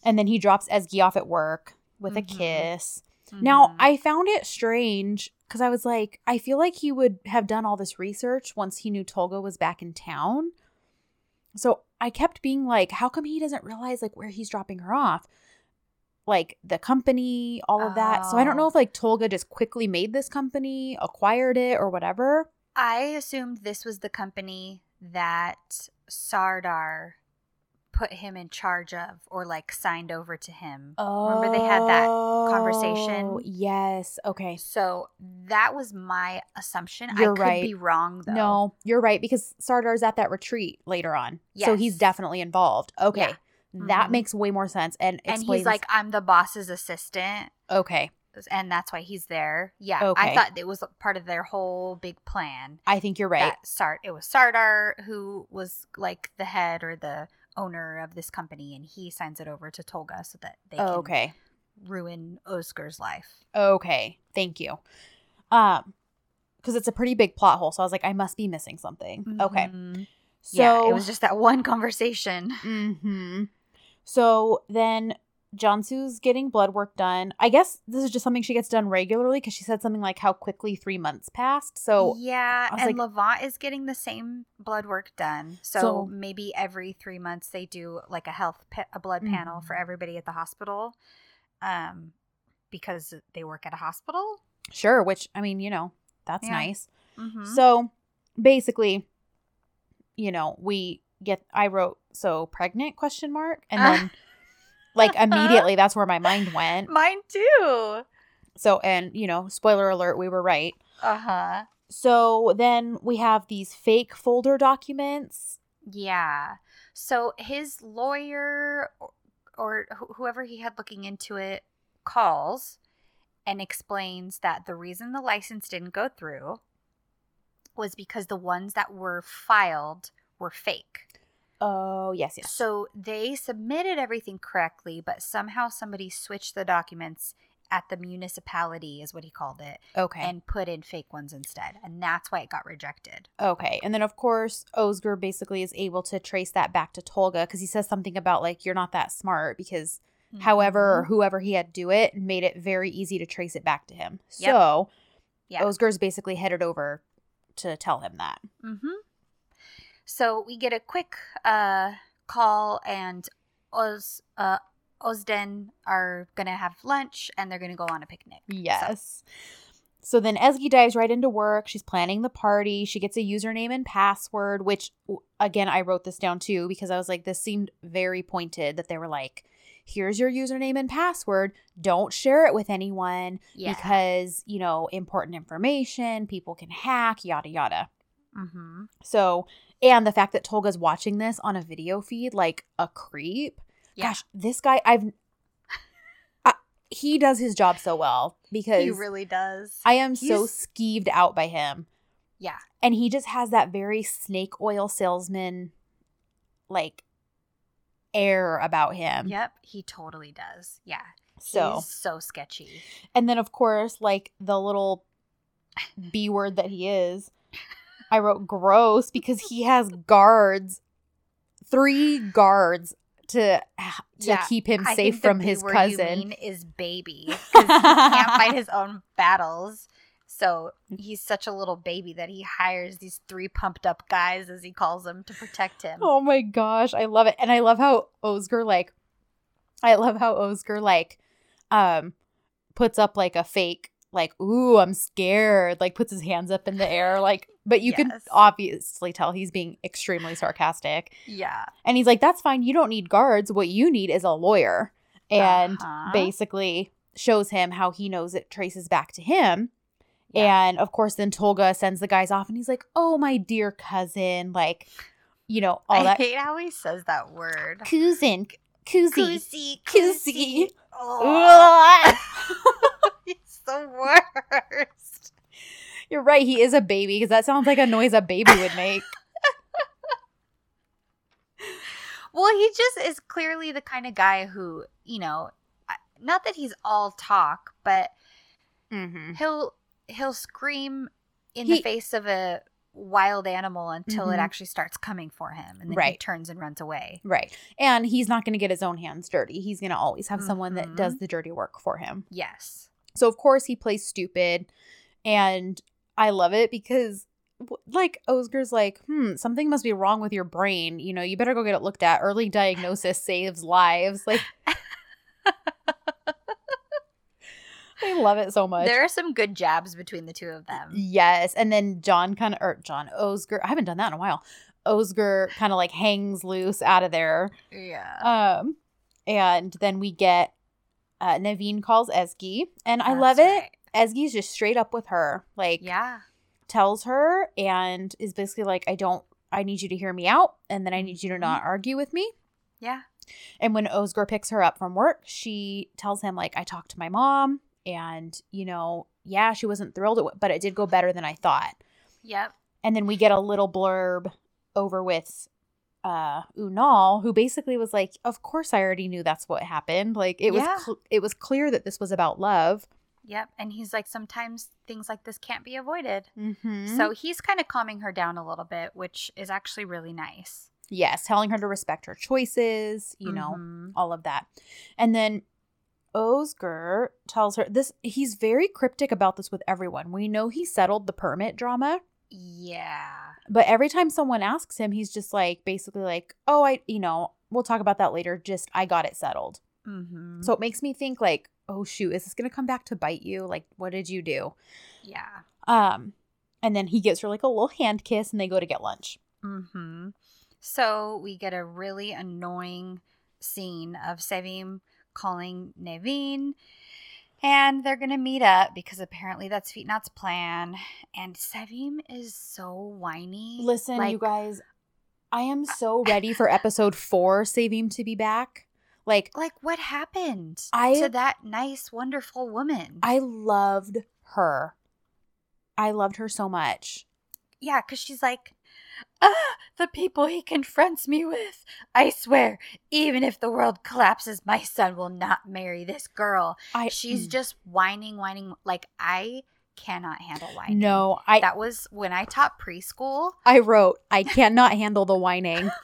And then he drops Ezgi off at work with a Mhm. kiss. Now, Mhm. I found it strange because I was like, I feel like he would have done all this research once he knew Tolga was back in town. So I kept being like, how come he doesn't realize like where he's dropping her off? Like the company, all of that. So I don't know Oh. if like Tolga just quickly made this company, acquired it, or whatever. I assumed this was the company that Sardar put him in charge of or like signed over to him. Oh, Remember they had that conversation? Oh, Yes. Okay. So that was my assumption. You're I could right. be wrong though. No, you're right because Sardar's at that retreat later on. So he's definitely involved. Okay. Yeah. That Mhm. makes way more sense and And he's like, I'm the boss's assistant. Okay. And that's why he's there. Yeah. Okay. I thought it was part of their whole big plan. I think you're right. That Sard it was Sardar who was like the head or the owner of this company and he signs it over to Tolga so that they can okay. ruin Oscar's life. Okay. Thank you. Um because it's a pretty big plot hole. So I was like, I must be missing something. Okay. Mhm. So yeah, it was just that one conversation. hmm So then Cansu's getting blood work done. I guess this is just something she gets done regularly because she said something like how quickly three months passed. So yeah, and like- Levent is getting the same blood work done. So, So- maybe every three months they do like a health pa- a blood panel for Mhm. everybody at the hospital, um, because they work at a hospital. sure, which I mean, you know, that's Yeah. nice. Mm-hmm. So basically, you know, we get I wrote so pregnant question mark and then like immediately that's where my mind went. Mine too. So and you know, spoiler alert, we were right. Uh huh. So then we have these fake folder documents. Yeah. So his lawyer or, or wh- whoever he had looking into it calls and explains that the reason the license didn't go through was because the ones that were filed were fake. Oh, yes, yes. So they submitted everything correctly, but somehow somebody switched the documents at the municipality, is what he called it, okay. and put in fake ones instead. And that's why it got rejected. Okay. And then, of course, Özgür basically is able to trace that back to Tolga because he says something about, like, you're not that smart because, however, or whoever he had do it made it very easy to trace it back to him. Yep. So, Yeah. Özgür's basically headed over to tell him that. Mm-hmm. So we get a quick uh, call, and Oz, uh, Ozden are gonna have lunch, and they're gonna go on a picnic. Yes. So then Ezgi dives right into work. She's planning the party. She gets a username and password, which again I wrote this down too because I was like this seemed very pointed that they were like here's your username and password. Don't share it with anyone yeah. because, you know, important information, people can hack, yada yada. mm-hmm. So, and the fact that Tolga's watching this on a video feed like a creep. Yeah. Gosh, this guy I've I, he does his job so well because He really does. I am so He's- skeeved out by him. yeah. And he just has that very snake oil salesman like air about him. Yep. He totally does. Yeah. So, He's so sketchy. and then of course, like the little B word that he is, I wrote gross because he has guards, three guards to to Yeah, keep him I safe from his cousin. Is baby because he can't fight his own battles. So he's such a little baby that he hires these three pumped up guys, as he calls them, to protect him. Oh my gosh, I love it. And I love how Oscar like I love how Oscar like um puts up like a fake like ooh, I'm scared, like puts his hands up in the air like but you can obviously tell he's being extremely sarcastic. Yeah. And he's like that's fine, you don't need guards, what you need is a lawyer. And Uh-huh. basically shows him how he knows it traces back to him. Yeah. And of course, then Tolga sends the guys off and he's like, Oh, my dear cousin, like, you know, all I that hate how he says that word. cousin, koozie, Koozie, Koozie. Oh, the worst. You're right. He is a baby because that sounds like a noise a baby would make. Well, he just is clearly the kind of guy who, you know, not that he's all talk, but mm-hmm. he'll he'll scream in He- the face of a wild animal until Mhm. it actually starts coming for him and then he turns and runs away. Right. And he's not going to get his own hands dirty. He's going to always have someone that does the dirty work for him. Yes. So, of course, he plays stupid And I love it because like Özgür's like, hmm, something must be wrong with your brain. You know, you better go get it looked at. Early diagnosis saves lives. Like I love it so much. There are some good jabs between the two of them. Yes. And then John kind of, or John Özgür, I haven't done that in a while. Özgür kind of like hangs loose out of there. Yeah. Um, and then we get uh, Nevin calls Ezgi, and I That's love it. right. Ezgi's just straight up with her, like Yeah. tells her, and is basically like, I don't, I need you to hear me out, and then I need you to not argue with me. Yeah. And when Özgür picks her up from work, she tells him like, I talked to my mom, and you know, yeah, she wasn't thrilled, but it did go better than I thought. Yep. And then we get a little blurb over with uh Ünal, who basically was like, "Of course, I already knew that's what happened. Like it Yeah. was, cl- it was clear that this was about love." Yep. And he's like, sometimes things like this can't be avoided. Mm-hmm. So he's kind of calming her down a little bit, which is actually really nice. yes, telling her to respect her choices, you know, Mhm. all of that. And then Özgür tells her this. He's very cryptic about this with everyone. We know he settled the permit drama, Yeah. but every time someone asks him, he's just like, basically like, "Oh, I, you know, we'll talk about that later. Just I got it settled." Mm-hmm. So it makes me think like, oh shoot, is this gonna come back to bite you? Like, what did you do? yeah. Um, and then he gives her like a little hand kiss and they go to get lunch. Mm-hmm. So we get a really annoying scene of Sevim calling Nevin. And they're going to meet up because apparently that's Fitnat's plan. And Sevim is so whiny. Listen, you guys, I am so ready for episode four, Sevim to be back. Like, Like, what happened I- to that nice, wonderful woman? I loved her. I loved her so much. yeah, because she's like, ah, the people he confronts me with. I swear, even if the world collapses, my son will not marry this girl. I She's mm, just whining, whining. Like I cannot handle whining. no, I that was when I taught preschool. I wrote I cannot handle the whining.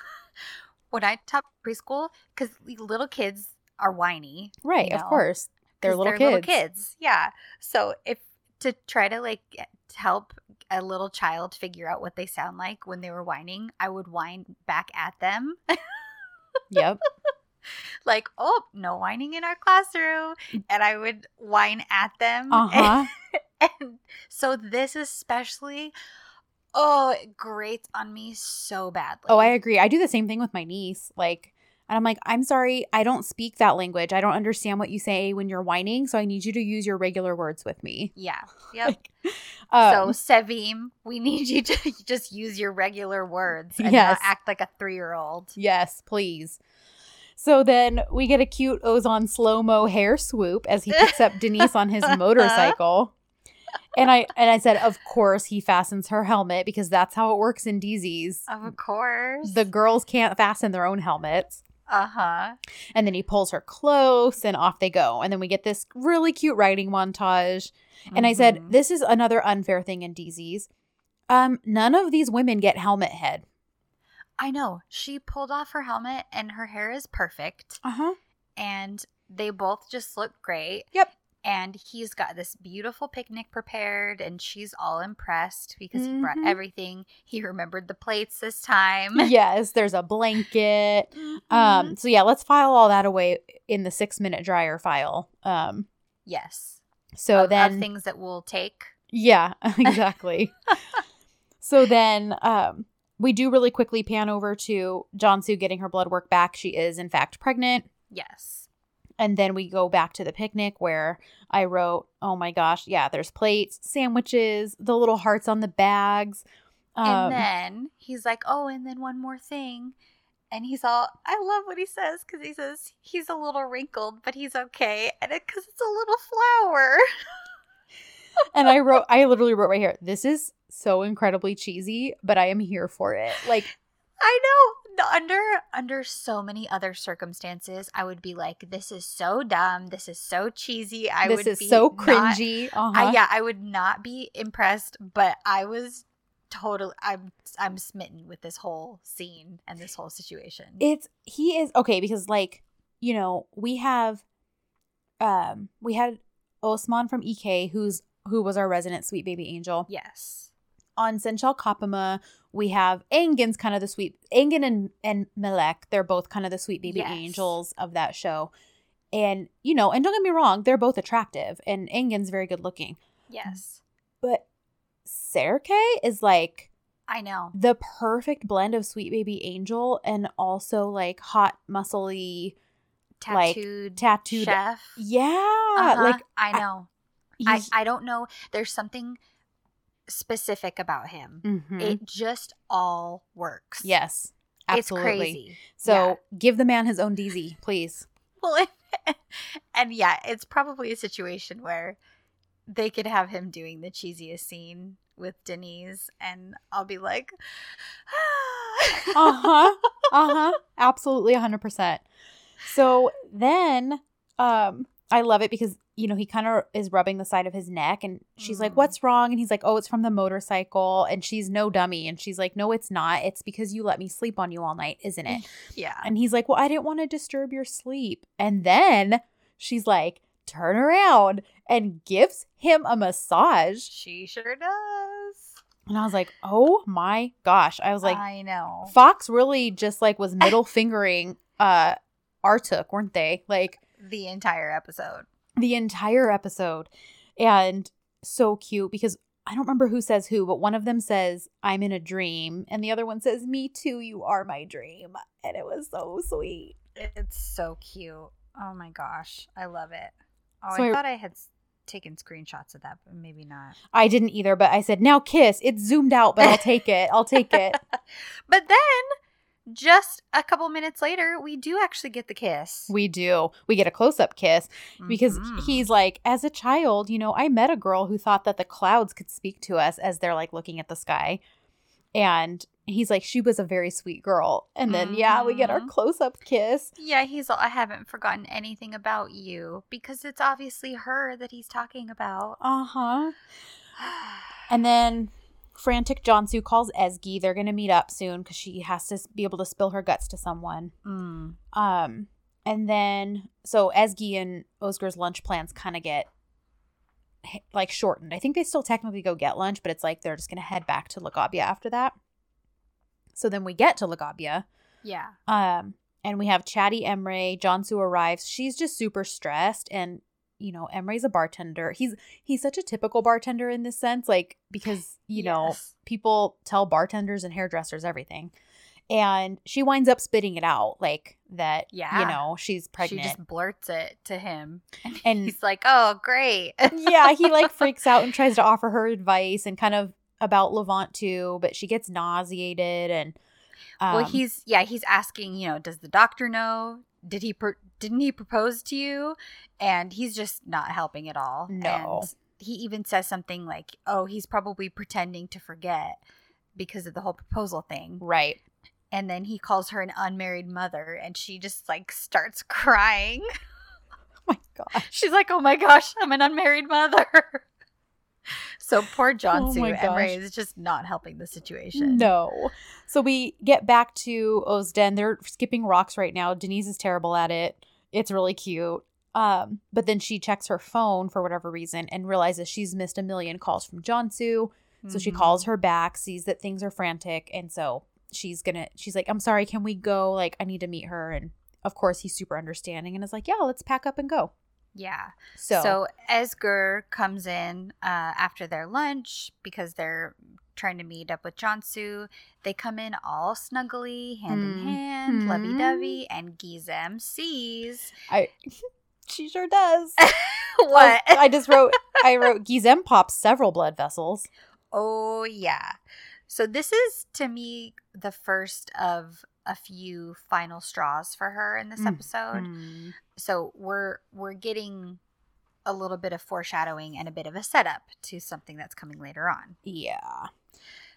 When I taught preschool, because little kids are whiny. Right, you of course. They're, little they're kids. kids. Yeah. So if to try to like help a little child figure out what they sound like when they were whining, I would whine back at them. Yep. like, oh, no whining in our classroom. And I would whine at them. Uh-huh. And so this especially, oh, it grates on me so badly. Oh, I agree. I do the same thing with my niece. Like, and I'm like, I'm sorry, I don't speak that language. I don't understand what you say when you're whining, so I need you to use your regular words with me. Yeah. Yep. Um, so Sevim, we need you to just use your regular words and Yes. not act like a three year old. yes, please. So then we get a cute Ozan slow mo hair swoop as he picks up Deniz on his motorcycle. And I and I said, of course he fastens her helmet because that's how it works in DZs. Of course. The girls can't fasten their own helmets. Uh huh. And then he pulls her close and off they go. And then we get this really cute riding montage. And I said, Mhm. this is another unfair thing in DZs. Um, none of these women get helmet head. I know. She pulled off her helmet and her hair is perfect. Uh-huh. And they both just look great. Yep. And he's got this beautiful picnic prepared, and she's all impressed because he brought Mhm. everything. He remembered the plates this time. yes, there's a blanket. Mhm. Um, so yeah, let's file all that away in the six minute dryer file. Um, yes. so Of- of then things that we'll take. Yeah, exactly. so then um we do really quickly pan over to Cansu getting her blood work back. She is in fact pregnant. Yes. And then we go back to the picnic where I wrote, "Oh my gosh, yeah, there's plates, sandwiches, the little hearts on the bags." Um, and then he's like, "Oh, and then one more thing." And he's all, I love what he says because he says he's a little wrinkled, but he's okay. And it because it's a little flower. and I wrote, I literally wrote right here, "This is so incredibly cheesy, but I am here for it." Like, I know. Under under so many other circumstances, I would be like, "This is so dumb. This is so cheesy." I this would is be so not- cringy. uh-huh. I, yeah, I would not be impressed, but I was totally. I'm I'm smitten with this whole scene and this whole situation. it's he is okay because like you know we have um we had osman from ek who's who was our resident sweet baby angel. Yes. On Sen Çal Kapımı, we have Angin's kind of the sweet Angin and and Melek. They're both kind of the sweet baby Yes. angels of that show. And you know, and don't get me wrong, they're both attractive, and Angin's very good looking. Yes. But Serkay is like I know. the perfect blend of sweet baby angel and also like hot muscly like, Tattooed, tattooed chef. yeah Uh-huh, like I know. I, I don't know. There's something specific about him. Mhm. It just all works. yes absolutely It's crazy. so Yeah. give the man his own dz please Well, and yeah, it's probably a situation where they could have him doing the cheesiest scene with Deniz, and I'll be like, uh-huh uh-huh absolutely 100% so then um i love it because you know he kind of is rubbing the side of his neck and she's like Mhm. what's wrong and he's like oh it's from the motorcycle and she's no dummy and she's like no it's not it's because you let me sleep on you all night isn't it yeah. and he's like well i didn't want to disturb your sleep and then she's like turn around and gives him a massage She sure does. and i was like oh my gosh i was like I know. Fox really just like was middle fingering uh RTÜK, weren't they? Like the entire episode. The entire episode. And so cute because I don't remember who says who, but one of them says, I'm in a dream. And the other one says, Me too, you are my dream. And it was so sweet. It's so cute. Oh my gosh. I love it. Oh, So I I- thought I had taken screenshots of that, but maybe not. I didn't either, but I said, Now kiss. It's zoomed out, but I'll take it. I'll take it. But then, just a couple minutes later, we do actually get the kiss. We do. We get a close up kiss because Mhm. he's like, as a child, you know, I met a girl who thought that the clouds could speak to us as they're like looking at the sky. And he's like, she was a very sweet girl. And then, yeah, we get our Mhm. close up kiss. Yeah, he's all, I haven't forgotten anything about you because it's obviously her that he's talking about. Uh huh. And then frantic Cansu calls Ezgi. They're going to meet up soon because she has to be able to spill her guts to someone. Mm. Um, and then so Ezgi and Oscar's lunch plans kind of get like shortened. I think they still technically go get lunch, but it's like they're just gonna head back to Lagabia after that. So then we get to Lagabia, Yeah. um, and we have Chatty Emre. Cansu arrives. She's just super stressed, and you know Emre's a bartender. He's he's such a typical bartender in this sense, like because you know people tell bartenders and hairdressers everything. And she winds up spitting it out, like that. Yeah. you know she's pregnant. She just blurts it to him. And, And- he's like, oh, great. yeah, he like freaks out and tries to offer her advice and kind of about Levent too, but she gets nauseated and um, well, he's, yeah, he's asking, you know, does the doctor know? Did he, pro- didn't he propose to you? And he's just not helping at all. No. And he even says something like, oh, he's probably pretending to forget because of the whole proposal thing. right. and then he calls her an unmarried mother and she just like starts crying Oh my gosh. she's like oh my gosh i'm an unmarried mother so poor John Oh Sue gosh. is just not helping the situation No. So we get back to Ozden. They're skipping rocks right now. Deniz is terrible at it. It's really cute. Um, but then she checks her phone for whatever reason and realizes she's missed a million calls from Cansu. So she Mhm. calls her back, sees that things are frantic, and so she's gonna she's like, I'm sorry, can we go? Like, I need to meet her. And of course he's super understanding and is like, Yeah, let's pack up and go. Yeah So, so, Özgür comes in uh, after their lunch because they're trying to meet up with Cansu. They come in all snuggly, hand in Mhm. hand, lovey dovey, and Gizem sees I she sure does. what? I, I just wrote I wrote Gizem pops several blood vessels. Oh, yeah. So, this is to me the first of a few final straws for her in this Mm. episode. Mm. So, we're we're getting a little bit of foreshadowing and a bit of a setup to something that's coming later on. Yeah.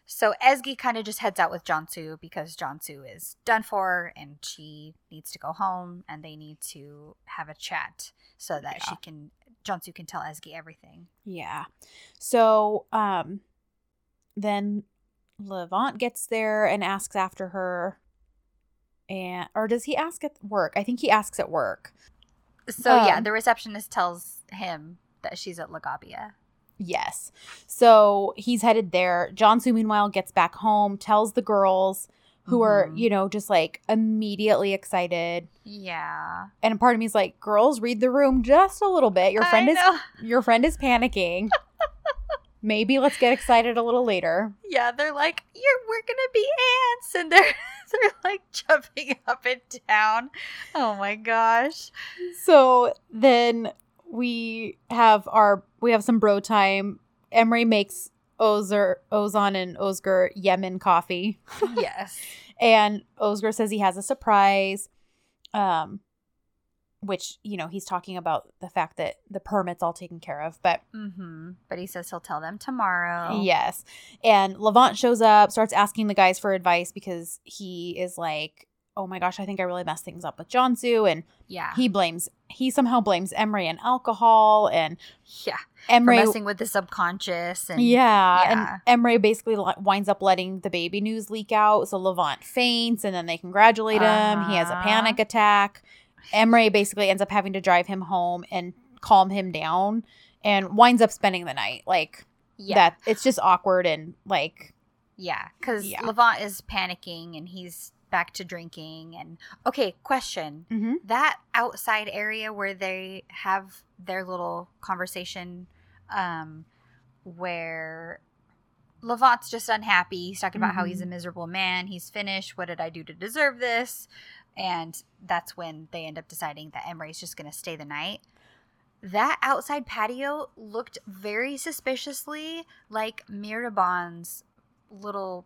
So, Ezgi kind of just heads out with Cansu because Cansu is done for and she needs to go home and they need to have a chat so that she can Cansu can tell Ezgi everything. Yeah. So, um, then Levent gets there and asks after her. And, or does he ask at work? I think he asks at work. So yeah, Um, the receptionist tells him that she's at Lagabia. Yes. So he's headed there. John Cansu, meanwhile, gets back home, tells the girls who are, Mhm. you know, just like immediately excited. Yeah. And a part of me is like, girls, read the room just a little bit. Your friend I is know. your friend is panicking. Maybe let's get excited a little later. Yeah, they're like, "You're we're gonna be ants," and they're they're like jumping up and down. Oh my gosh! So then we have our we have some bro time. Emre makes Ozer, Ozan and Özgür Yemen coffee. Yes. And Özgür says he has a surprise. Um which, you know, he's talking about the fact that the permit's all taken care of. But mm-hmm. But he says he'll tell them tomorrow. yes. And Levent shows up, starts asking the guys for advice because he is like, Oh my gosh, I think I really messed things up with Cansu and Yeah. he blames he somehow blames Emre and alcohol and yeah. Emre messing with the subconscious and yeah, yeah. and Emre basically li- winds up letting the baby news leak out. So Levent faints, and then they congratulate him. He has a Uh-huh. panic attack. Emre basically ends up having to drive him home and calm him down, and winds up spending the night. Like yeah. that, it's just awkward and like Yeah, because Yeah. Levent is panicking and he's back to drinking. And okay, question: mhm. that outside area where they have their little conversation, um, where Levent's just unhappy. He's talking about how he's a Mhm. miserable man. He's finished. What did I do to deserve this? And that's when they end up deciding that Emre's just going to stay the night. That outside patio looked very suspiciously like Mirabon's little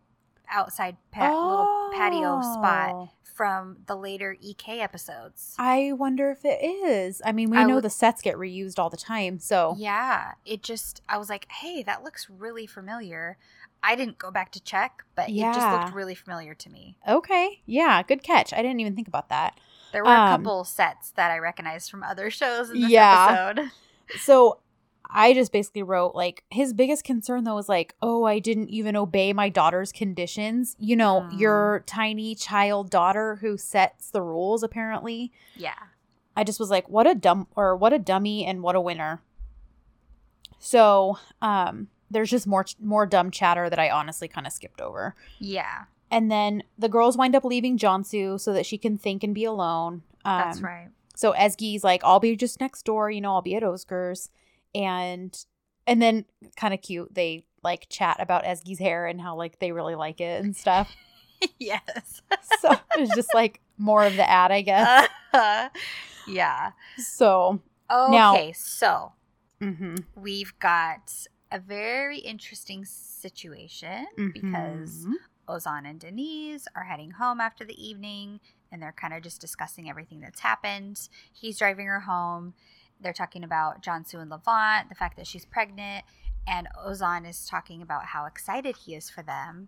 outside pa- little patio spot Oh. from the later EK episodes. I wonder if it is. I mean, we I know would- the sets get reused all the time, so Yeah, it just I was like, "Hey, that looks really familiar." I didn't go back to check, but it just looked really familiar to me. okay, yeah, good catch. I didn't even think about that. There were a Um, couple sets that I recognized from other shows in this Yeah. episode. So I just basically wrote like his biggest concern though was like, oh, I didn't even obey my daughter's conditions. You know, Mm. your tiny child daughter who sets the rules, apparently. Yeah. I just was like, what a dumb or what a dummy and what a winner. So, um, there's just more more dumb chatter that I honestly kind of skipped over. Yeah. And then the girls wind up leaving Cansu so that she can think and be alone. Um, That's right. so Ezgi's like, I'll be just next door, you know, I'll be at Oscar's. And and then kind of cute, they like chat about Ezgi's hair and how like they really like it and stuff. yes. so it's just like more of the ad, I guess. yeah. So Okay, Now- so mhm, we've got a very interesting situation because mhm. Ozan and Deniz are heading home after the evening and they're kind of just discussing everything that's happened. He's driving her home. They're talking about Cansu and Levent, the fact that she's pregnant, and Ozan is talking about how excited he is for them.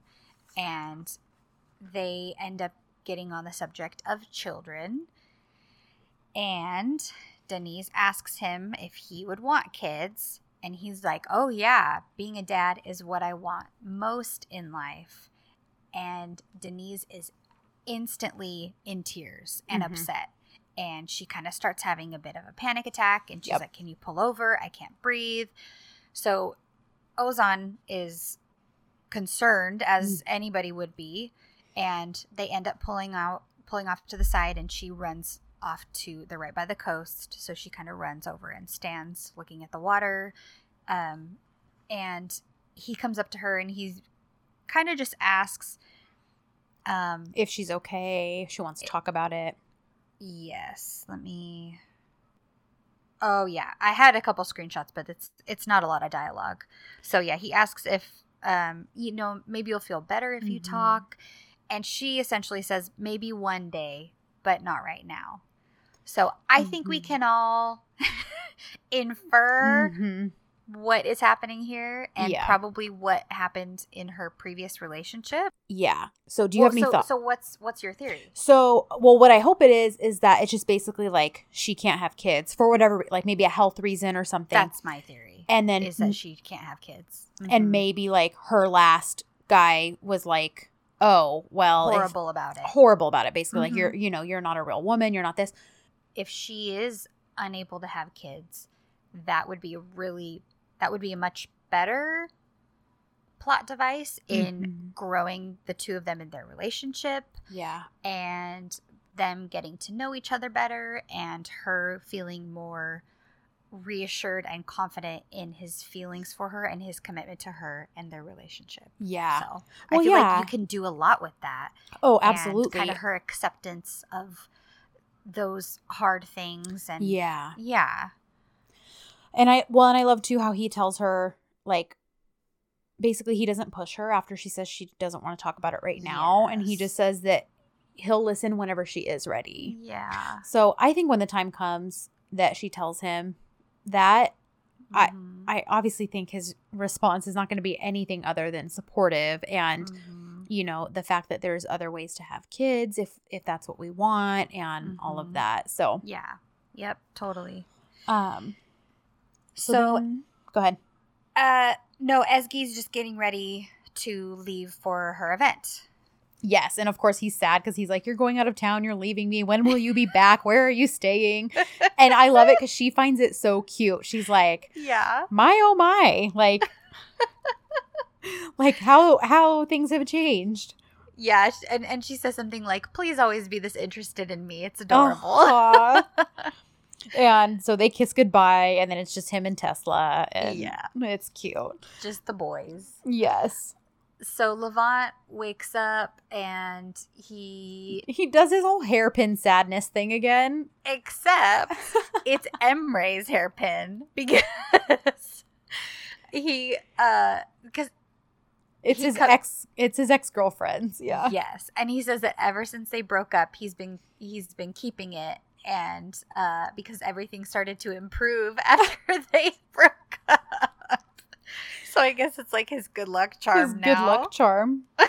And they end up getting on the subject of children. And Deniz asks him if he would want kids. And he's like, Oh, yeah, being a dad is what I want most in life. And Deniz is instantly in tears and Mhm. upset. And she kind of starts having a bit of a panic attack. And she's Yep. like, Can you pull over? I can't breathe. So Ozan is concerned, as anybody would be. And they end up pulling out, pulling off to the side. And she runs off to they're right by the coast so she kind of runs over and stands looking at the water um, and he comes up to her and he kind of just asks um, if she's okay, she wants to talk about it. yes let me oh yeah i had a couple screenshots but it's it's not a lot of dialogue so yeah he asks if um, you know maybe you'll feel better if you Mhm. talk and she essentially says maybe one day but not right now so i think we Mhm. can all infer Mhm. what is happening here and Yeah. probably what happened in her previous relationship. Yeah. So do you Well, have any so, thoughts? So what's what's your theory? So, well, what I hope it is is that it's just basically like she can't have kids for whatever, like maybe a health reason or something, That's my theory. and then is that she can't have kids. and Mhm. maybe like her last guy was like, oh well, horrible about it. horrible about it. Basically, like Mhm. you're, you know, you're not a real woman. You're not this. If she is unable to have kids, that would be a really that would be a much better plot device in Mhm. growing the two of them in their relationship Yeah. and them getting to know each other better and her feeling more reassured and confident in his feelings for her and his commitment to her and their relationship. Yeah. So I feel yeah. like you can do a lot with that. Oh, absolutely. kind of her acceptance of those hard things and yeah. yeah. And I well, and I love too how he tells her like basically he doesn't push her after she says she doesn't want to talk about it right now and he just says that he'll listen whenever she is ready. Yeah. So I think when the time comes that she tells him that I- Mhm. I obviously think his response is not going to be anything other than supportive and Mhm. You know the fact that there's other ways to have kids if if that's what we want and all of Mhm. that. So Yeah. Yep, totally. um so, So, then- go ahead. uh no, Ezgi's just getting ready to leave for her event. Yes, and of course he's sad because he's like, "You're going out of town. You're leaving me. When will you be back? Where are you staying?" And I love it because she finds it so cute. She's like, Yeah. "My oh my!" Like, like how how things have changed. Yeah, and and she says something like, "Please always be this interested in me. It's adorable." And so they kiss goodbye, and then it's just him and Tesla, and Yeah. it's cute. Just the boys. Yes, So Levent wakes up and he he does his whole hairpin sadness thing again. except it's Emre's hairpin because he uh because It's He his cut- ex. It's his ex girlfriend's. Yeah. Yes, and he says that ever since they broke up, he's been he's been keeping it, and uh, because everything started to improve after they broke up. So I guess it's like his good luck charm his now. good luck charm.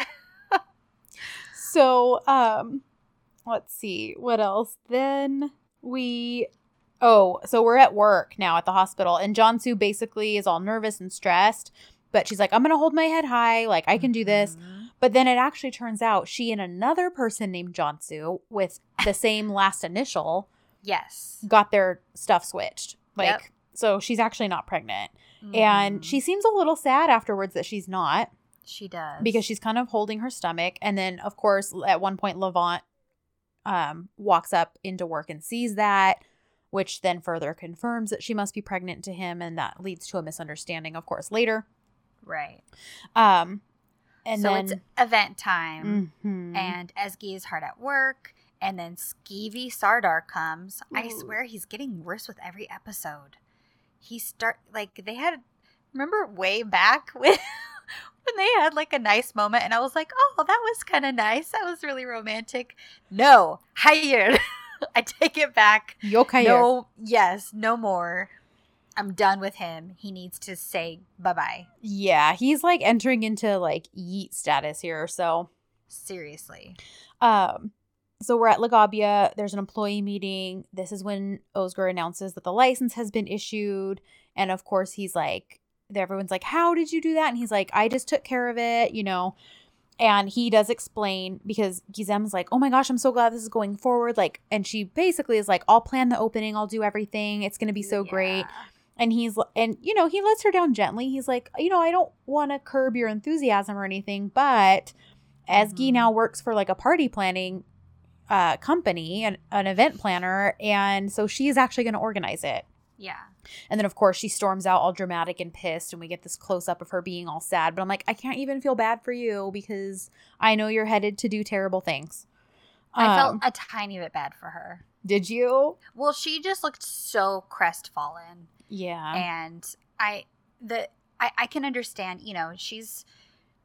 so, um, let's see what else. Then we, oh, so we're at work now at the hospital, and Cansu basically is all nervous and stressed. But she's like, I'm gonna hold my head high, like I can do this. Mhm. But then it actually turns out she and another person named Cansu with the same last initial Yes, got their stuff switched. Like, Yep. so she's actually not pregnant. And Mhm. she seems a little sad afterwards that she's not she does because she's kind of holding her stomach and then of course at one point levent um walks up into work and sees that which then further confirms that she must be pregnant to him and that leads to a misunderstanding of course later right. um and so then it's event time, Mhm. and Ezgi is hard at work, and then Skeevy Sardar comes. I swear he's getting worse with every episode. He start like they had remember way back when when they had like a nice moment and I was like, "Oh, that was kind of nice. That was really romantic." No, hired. I take it back. yokai No, yes, no more. I'm done with him. He needs to say bye-bye. yeah he's like entering into like yeet status here so Seriously. Um, so we're at Lagabia. There's an employee meeting. This is when Oscar announces that the license has been issued, and of course he's like, everyone's like, "How did you do that?" And he's like, "I just took care of it," you know. And he does explain because Gizem's like, "Oh my gosh, I'm so glad this is going forward." Like, and she basically is like, "I'll plan the opening. I'll do everything. It's gonna be so great." And he's and you know he lets her down gently. He's like, you know, I don't want to curb your enthusiasm or anything, but Ezgi Mhm. now works for like a party planning uh company and an event planner and so she's actually going to organize it Yeah. and then of course she storms out all dramatic and pissed and we get this close up of her being all sad but i'm like i can't even feel bad for you because i know you're headed to do terrible things I Um, felt a tiny bit bad for her. did you Well, she just looked so crestfallen, yeah and I the I, I can understand. You know, she's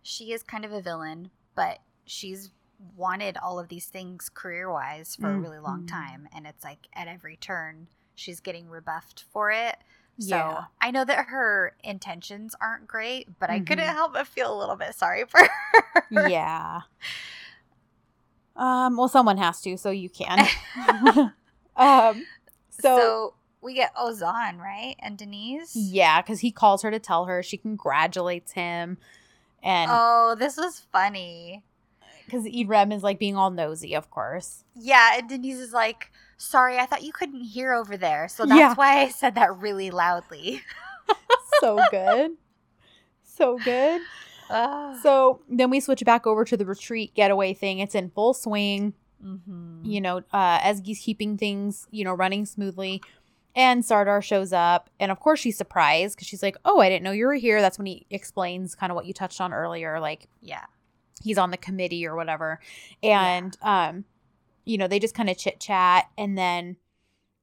she is kind of a villain, but she's wanted all of these things career wise for a really long Mhm. time, and it's like at every turn she's getting rebuffed for it. So Yeah. I know that her intentions aren't great, but I couldn't Mhm. help but feel a little bit sorry for her. yeah um well someone has to so you can um So, so we get Ozan, right? And Deniz? Yeah, because he calls her to tell her she congratulates him. And Oh, this was funny. because Idrem is like being all nosy, of course. Yeah, and Deniz is like, sorry, I thought you couldn't hear over there. So that's Yeah. why I said that really loudly. so good. So good. Ah. So then we switch back over to the retreat getaway thing. It's in full swing. Mhm. You know, uh, Ezgi's keeping things, you know, running smoothly. And Sardar shows up. And of course, she's surprised because she's like, Oh, I didn't know you were here. That's when he explains kind of what you touched on earlier. Like, yeah. he's on the committee or whatever. And, um, you know, they just kind of chit chat. And then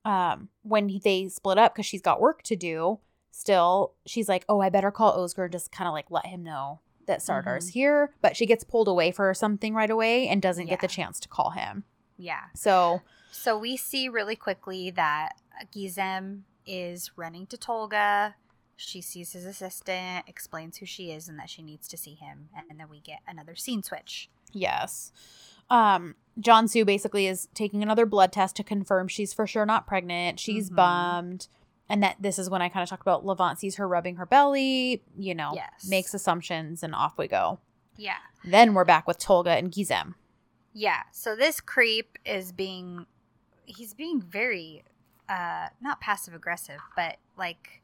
um, when he, they split up because she's got work to do still, she's like, Oh, I better call Özgür, just kind of like let him know that Sardar's Mhm. here. But she gets pulled away for something right away and doesn't get the chance to call him. Yeah. So, So we see really quickly that Gizem is running to Tolga. She sees his assistant, explains who she is and that she needs to see him, and then we get another scene switch. yes. Um, Cansu basically is taking another blood test to confirm she's for sure not pregnant. She's Mhm. bummed. And that this is when I kind of talked about Levent sees her rubbing her belly, you know, Yes. makes assumptions, and off we go. Yeah. Then we're back with Tolga and Gizem. Yeah. So this creep is being he's being very uh not passive aggressive, but like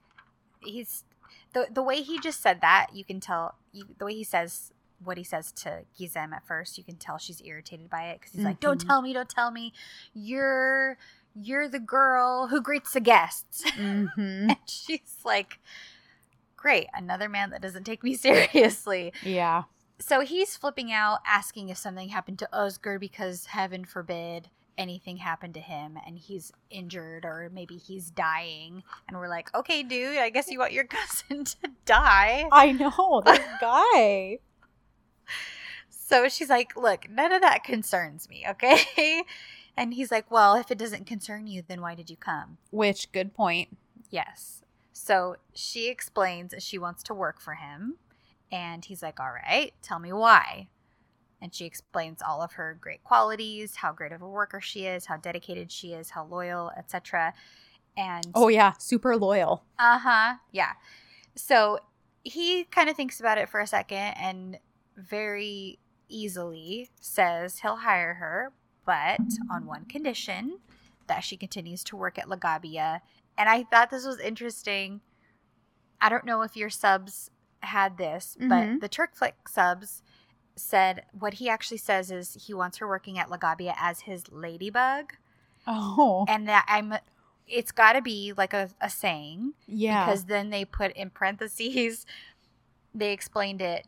he's the the way he just said that, you can tell you, the way he says what he says to Gizem at first, you can tell she's irritated by it because he's like, "Don't Mhm. tell me, don't tell me, you're you're the girl who greets the guests," Mm-hmm. and she's like, "Great, another man that doesn't take me seriously." Yeah. So he's flipping out, asking if something happened to Özgür because heaven forbid anything happened to him and he's injured or maybe he's dying. And we're like, okay, dude, I guess you want your cousin to die. I know this guy. So she's like, look, none of that concerns me, okay? And he's like, well, if it doesn't concern you, then why did you come? Which good point. Yes. So she explains she wants to work for him. And he's like, all right, tell me why. And she explains all of her great qualities, how great of a worker she is, how dedicated she is, how loyal, etc. And Oh yeah, super loyal. uh huh, yeah. So he kind of thinks about it for a second and very easily says he'll hire her, but on one condition that she continues to work at Lagabia. And I thought this was interesting. I don't know if your subs had this, Mhm. but the Turk Flick subs said what he actually says is he wants her working at Lagabia as his ladybug. Oh And that I'm it's got to be like a, a saying yeah. because then they put in parentheses they explained it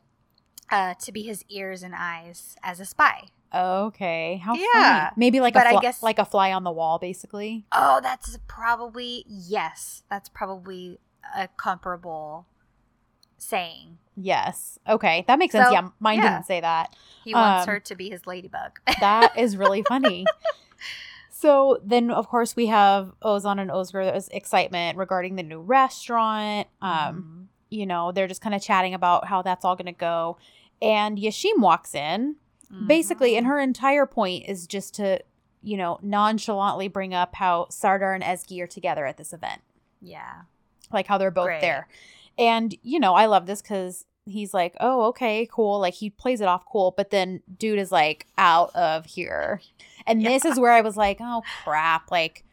uh, to be his ears and eyes as a spy okay. How Yeah. funny. Maybe like But a I fly, guess- like a fly on the wall, basically. oh that's probably yes that's probably a comparable saying Yes. Okay, that makes sense. So, yeah, mine yeah. didn't say that. he wants Um, her to be his ladybug That is really funny. So then, of course, we have Ozan and Özgür's excitement regarding the new restaurant. Um, you know, they're just kind of chatting about how that's all going to go. And Yashim walks in, Mhm. basically, and her entire point is just to, you know, nonchalantly bring up how Sardar and Ezgi are together at this event, yeah like how they're both Great. there. And, you know, I love this because he's like, oh, okay, cool. Like he plays it off cool, but then dude is like out of here. And Yeah. this is where I was like, oh, crap. Like,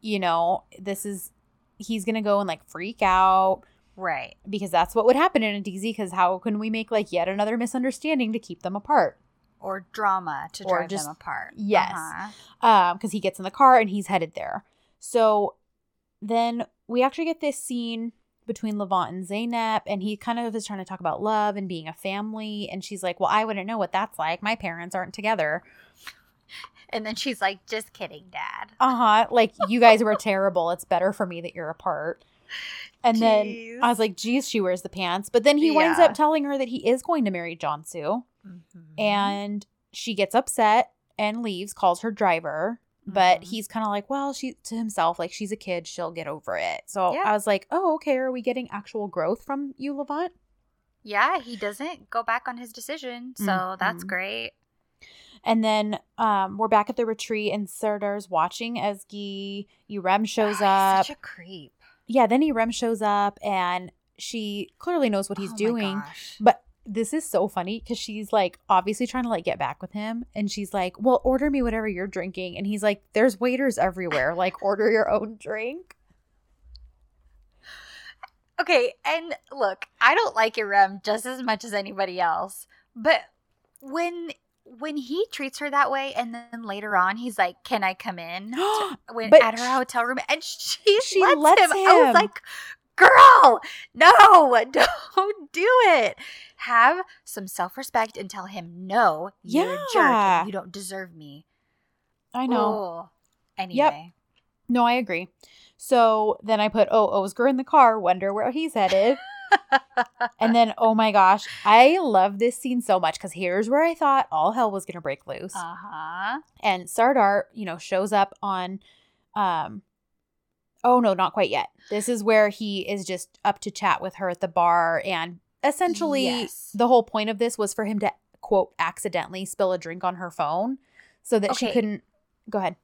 you know, this is, he's going to go and like freak out right because that's what would happen in a dizi. Because how can we make like yet another misunderstanding to keep them apart? or drama to Or drive just- them apart yes. Uh-huh. Um, because he gets in the car and he's headed there. So then we actually get this scene between Levent and Zeynep, and he kind of is trying to talk about love and being a family. And she's like, Well, I wouldn't know what that's like. My parents aren't together. and then she's like just kidding dad Uh huh. Like, you guys were terrible. It's better for me that you're apart. And then I was like, geez, she wears the pants. But then he winds Yeah. up telling her that he is going to marry Cansu. Mhm. And she gets upset and leaves, calls her driver. But Mhm. he's kind of like, well, she to himself, like she's a kid, she'll get over it. So Yeah. I was like, oh, okay. Are we getting actual growth from you, Levent? Yeah, he doesn't go back on his decision. So that's Mhm. great. And then um, we're back at the retreat, and Sardar's watching as Ezgi. Irem shows Ah, up. He's such a creep. yeah, then Irem shows up, and she clearly knows what he's Oh doing. gosh. But this is so funny because she's like obviously trying to like get back with him, and she's like, "Well, order me whatever you're drinking," and he's like, "There's waiters everywhere. Like, order your own drink." Okay, and look, I don't like Irem just as much as anybody else, but when when he treats her that way, and then later on he's like, "Can I come in?" when But at her hotel room, and she, She lets, lets him. I was like, "Girl, no, don't do it. Have some self respect and tell him no. You're a jerk. And you don't deserve me." I know. Oh. Anyway, No, I agree. So then I put, oh, Özgür in the car, wonder where he's headed. and then, oh my gosh, I love this scene so much because here's where I thought all hell was going to break loose. uh huh. and Sardar, you know, shows up on, um, oh no, not quite yet. This is where he is just up to chat with her at the bar. And essentially, Yes. the whole point of this was for him to, quote, accidentally spill a drink on her phone so that she couldn't. Go ahead.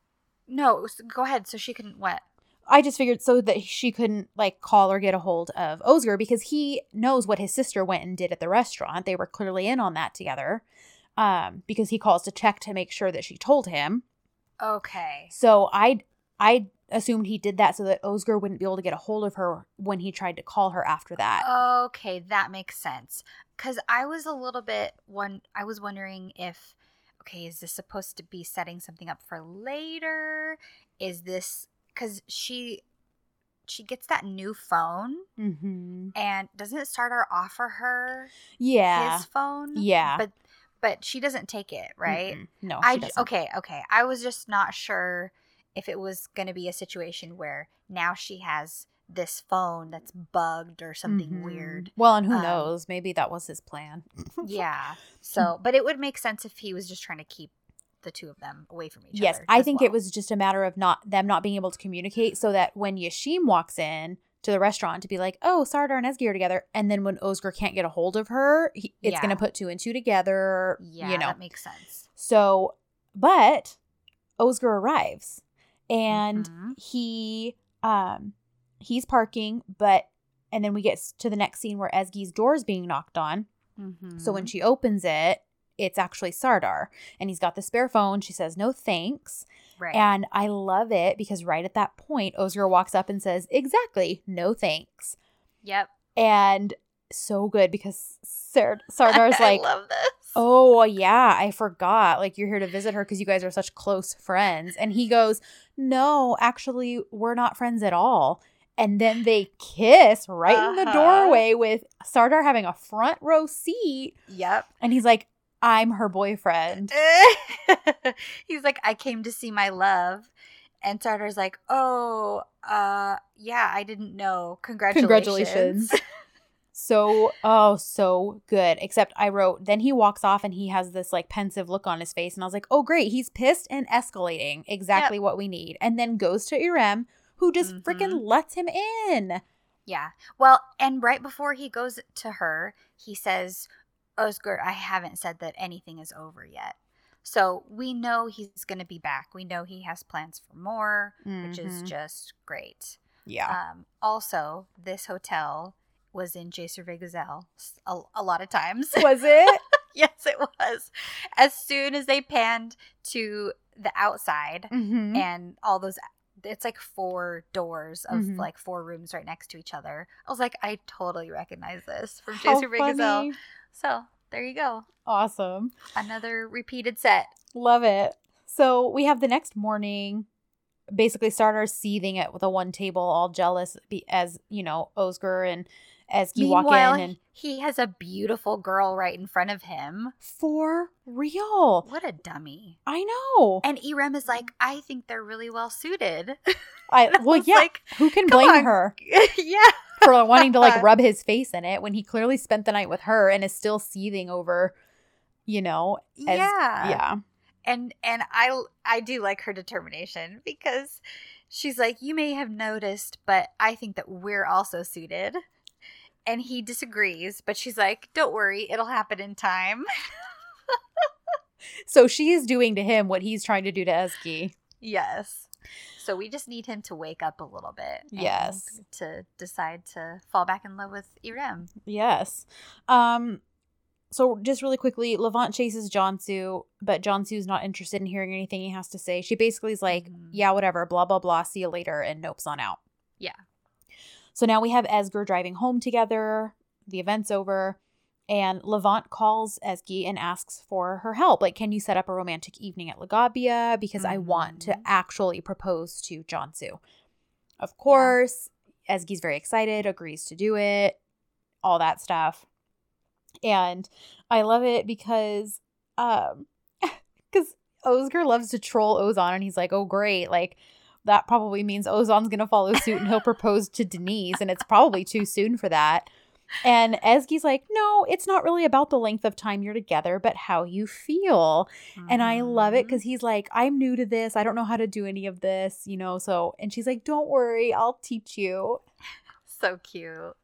No, go ahead. So she couldn't what? I just figured so that she couldn't like call or get a hold of Özgür because he knows what his sister went and did at the restaurant. They were clearly in on that together. Um, because he calls to check to make sure that she told him. Okay. So I I assumed he did that so that Özgür wouldn't be able to get a hold of her when he tried to call her after that. Okay, that makes sense. Cuz I was a little bit one I was wondering if okay, is this supposed to be setting something up for later? Is this cuz she she gets that new phone mm-hmm. and doesn't Sardar offer her Yeah. his phone? Yeah. But but she doesn't take it, right? Mm-mm. No, I she j- doesn't. okay, okay. I was just not sure if it was going to be a situation where now she has this phone that's bugged or something Mhm. weird. Well, and who Um, knows? Maybe that was his plan. Yeah. So, but it would make sense if he was just trying to keep the two of them away from each yes, other. Yes, I think well. it was just a matter of not them not being able to communicate so that when Yashim walks in to the restaurant to be like, "Oh, Sardar and Ezgi are together," and then when Özgür can't get a hold of her, he, it's Yeah. going to put two and two together. Yeah, you know, that makes sense. So, but Özgür arrives and Mhm. he um he's parking, but and then we get to the next scene where Ezgi's door is being knocked on. So when Mhm. she opens it, it's actually Sardar and he's got the spare phone. She says, "No thanks." right. And I love it because right at that point, Özgür walks up and says, "Exactly, no thanks." yep. And so good because Sar- Sardar's like, I love this. Oh, yeah, I forgot. Like, you're here to visit her because you guys are such close friends. And he goes, No, actually, we're not friends at all. And then they kiss right in the Uh-huh. doorway with Sardar having a front row seat. Yep. And he's like, I'm her boyfriend. He's like, I came to see my love. And Sardar's like, oh, uh, yeah, I didn't know. Congratulations. Congratulations. So, oh, so good. Except I wrote, then he walks off and he has this like pensive look on his face. And I was like, oh, great. He's pissed and escalating. Exactly what we need. And then goes to Irem, who just Mhm. freaking lets him in. Yeah. Well, and right before he goes to her, he says, Özgür, I haven't said that anything is over yet. So we know he's going to be back. We know he has plans for more, which is Mhm. just great. yeah. Um, also, this hotel was in Cesur ve Güzel a lot of times. Was it? yes, it was. As soon as they panned to the outside mm-hmm. and all those, it's like four doors of Mhm. like four rooms right next to each other. I was like, I totally recognize this from How Cesur ve Güzel. So there you go. Awesome. Another repeated set. Love it. So we have the next morning. Basically, Sardar seething at the one table, all jealous be- as you know Özgür and Ezgi walk Meanwhile, in and he has a beautiful girl right in front of him. for real. What a dummy. I know. And Irem is like, I think they're really well suited. I I well, was yeah. like, who can blame on. her yeah. for wanting to like rub his face in it when he clearly spent the night with her and is still seething over, you know? As, yeah. yeah. And and I I do like her determination because she's like, you may have noticed, but I think that we're also suited. And he disagrees, but she's like, don't worry, it'll happen in time. So she is doing to him what he's trying to do to Ezgi. yes. So we just need him to wake up a little bit. Yes. To decide to fall back in love with Irem. Yes. Um so just really quickly, Levent chases Cansu, but Cansu's not interested in hearing anything he has to say. She basically is like, Mhm. yeah, whatever, blah blah blah, see you later, and nopes on out. Yeah. So now we have Esger driving home together. The event's over. And Levent calls Ezgi and asks for her help. Like, can you set up a romantic evening at Lagabia? Because I want to Mhm. actually propose to Cansu. Of course, Ezgi's very excited, agrees to do it, all that stuff. And I love it because um because Özgür loves to troll Ozan and he's like, oh great, like that probably means Ozan's gonna follow suit and he'll propose to Deniz, and it's probably too soon for that. And Ezgi's like, no, it's not really about the length of time you're together, but how you feel. And I love it because he's like, I'm new to this. I don't know how to do any of this, you know. So, and she's like, don't worry, I'll teach you. so cute.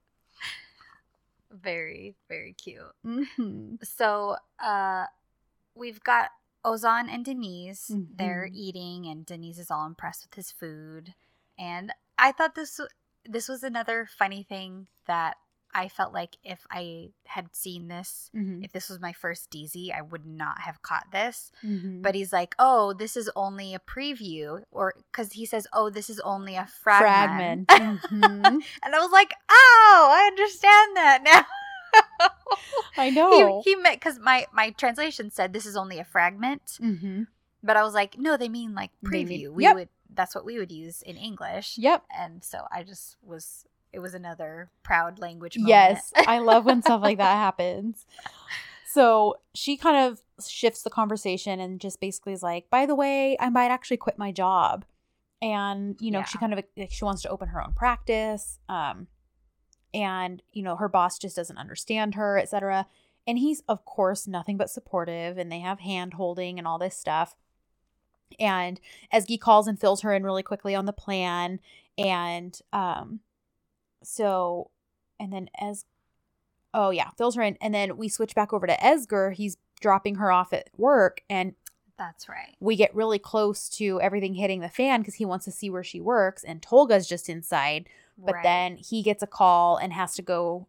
Very, very cute. Mm-hmm. So, uh, we've got Ozan and Deniz. They're Mhm. eating, and Deniz is all impressed with his food. And I thought this this was another funny thing that I felt like if I had seen this, Mm-hmm. if this was my first dizi, I would not have caught this. Mm-hmm. But he's like, "Oh, this is only a preview," or because he says, "Oh, this is only a fragment." fragment. Mhm. And I was like, "Oh, I understand that now." I know. he, he meant because my my translation said this is only a fragment, mm-hmm. but I was like, no, they mean like preview. mean- we yep. would that's what we would use in English. Yep. And so I just was it was another proud language. Moment. Yes, I love when stuff like that happens. So she kind of shifts the conversation and just basically is like, by the way, I might actually quit my job. And, you know, she kind of like, she wants to open her own practice. Um, and, you know, her boss just doesn't understand her, etc. And he's, of course, nothing but supportive and they have hand holding and all this stuff. And Ezgi calls and fills her in really quickly on the plan. And um so and then as oh yeah, fills her in. And then we switch back over to Esger. He's dropping her off at work and That's right. we get really close to everything hitting the fan because he wants to see where she works and Tolga's just inside. But Right. then he gets a call and has to go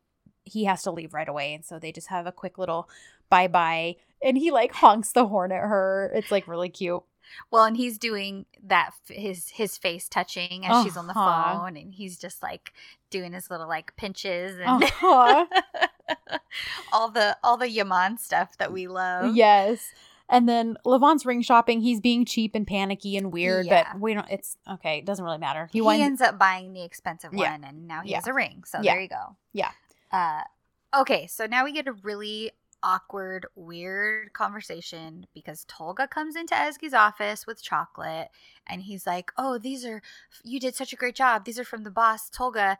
he has to leave right away. And so they just have a quick little bye bye. And he like honks the horn at her. It's like really cute. well, and he's doing that his his face touching as she's on the Uh-huh. phone, and he's just like doing his little like pinches and Uh-huh. all the all the Yaman stuff that we love. Yes. And then Levent's ring shopping, he's being cheap and panicky and weird, Yeah. but we don't it's okay, it doesn't really matter. He, he, winds ends up buying the expensive Yeah. one and now he Yeah. has a ring so there you go Yeah. uh okay so now we get a really awkward weird conversation because tolga comes into Ezgi's office with chocolate and he's like oh these are you did such a great job these are from the boss tolga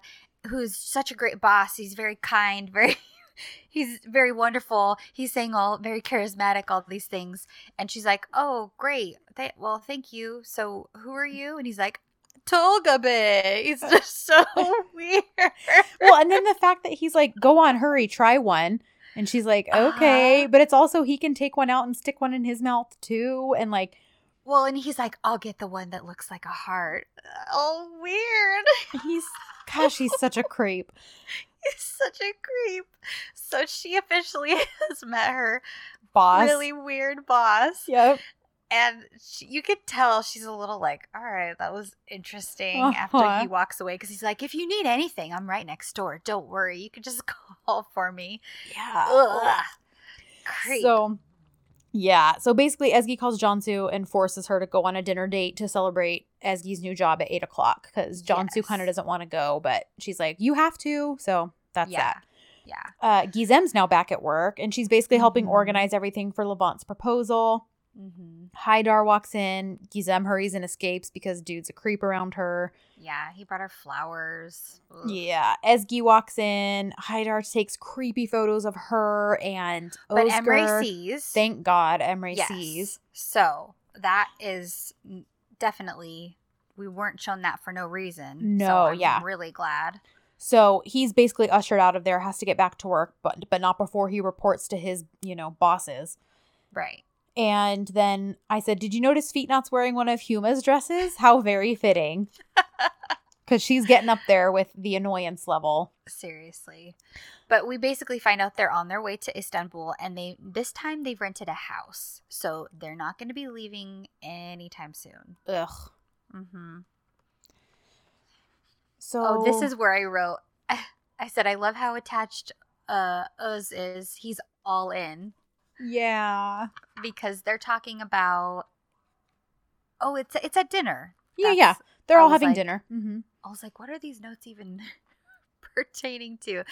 who's such a great boss he's very kind very he's very wonderful he's saying all very charismatic all these things and she's like oh great Th- well thank you so who are you and he's like Tolga Bay. It's just so weird. well, and then the fact that he's like, go on, hurry, try one. And she's like, okay. Uh-huh. But it's also he can take one out and stick one in his mouth too. And like well, and he's like, I'll get the one that looks like a heart. Oh, weird. he's gosh, he's such a creep. He's such a creep. So she officially has met her Boss. really weird boss. Yep. And she, you could tell she's a little like, all right, that was interesting after Uh-huh. he walks away. Because he's like, if you need anything, I'm right next door. Don't worry. You can just call for me. Yeah. Ugh. Creep. So yeah. So basically Ezgi calls Cansu and forces her to go on a dinner date to celebrate Ezgi's new job at eight o'clock because Cansu Yes. kind of doesn't want to go, but she's like, You have to. So that's yeah. that. Yeah. Uh Gizem's now back at work and she's basically helping Mhm. organize everything for Levent's proposal. Mm-hmm. Haidar walks in. Gizem hurries and escapes because dude's a creep around her. Yeah. He brought her flowers. Ugh. Yeah. Ezgi walks in. Haidar takes creepy photos of her and But Özgür. Emre sees. Thank God Emre Yes. sees. So that is definitely we weren't shown that for no reason. No, so I'm yeah. really glad. So he's basically ushered out of there, has to get back to work, but but not before he reports to his, you know, bosses. Right. And then I said, Did you notice Feet Fitnat's wearing one of Huma's dresses? How very fitting. Because she's getting up there with the annoyance level. Seriously. But we basically find out they're on their way to Istanbul and they this time they've rented a house. So they're not going to be leaving anytime soon. Ugh. Mm-hmm. So Oh, this is where I wrote. I said I love how attached uh Uz is. He's all in yeah. because they're talking about. Oh, it's it's at dinner. Yeah, That's- yeah. They're I all having like- dinner. hmm I was like, what are these notes even pertaining to?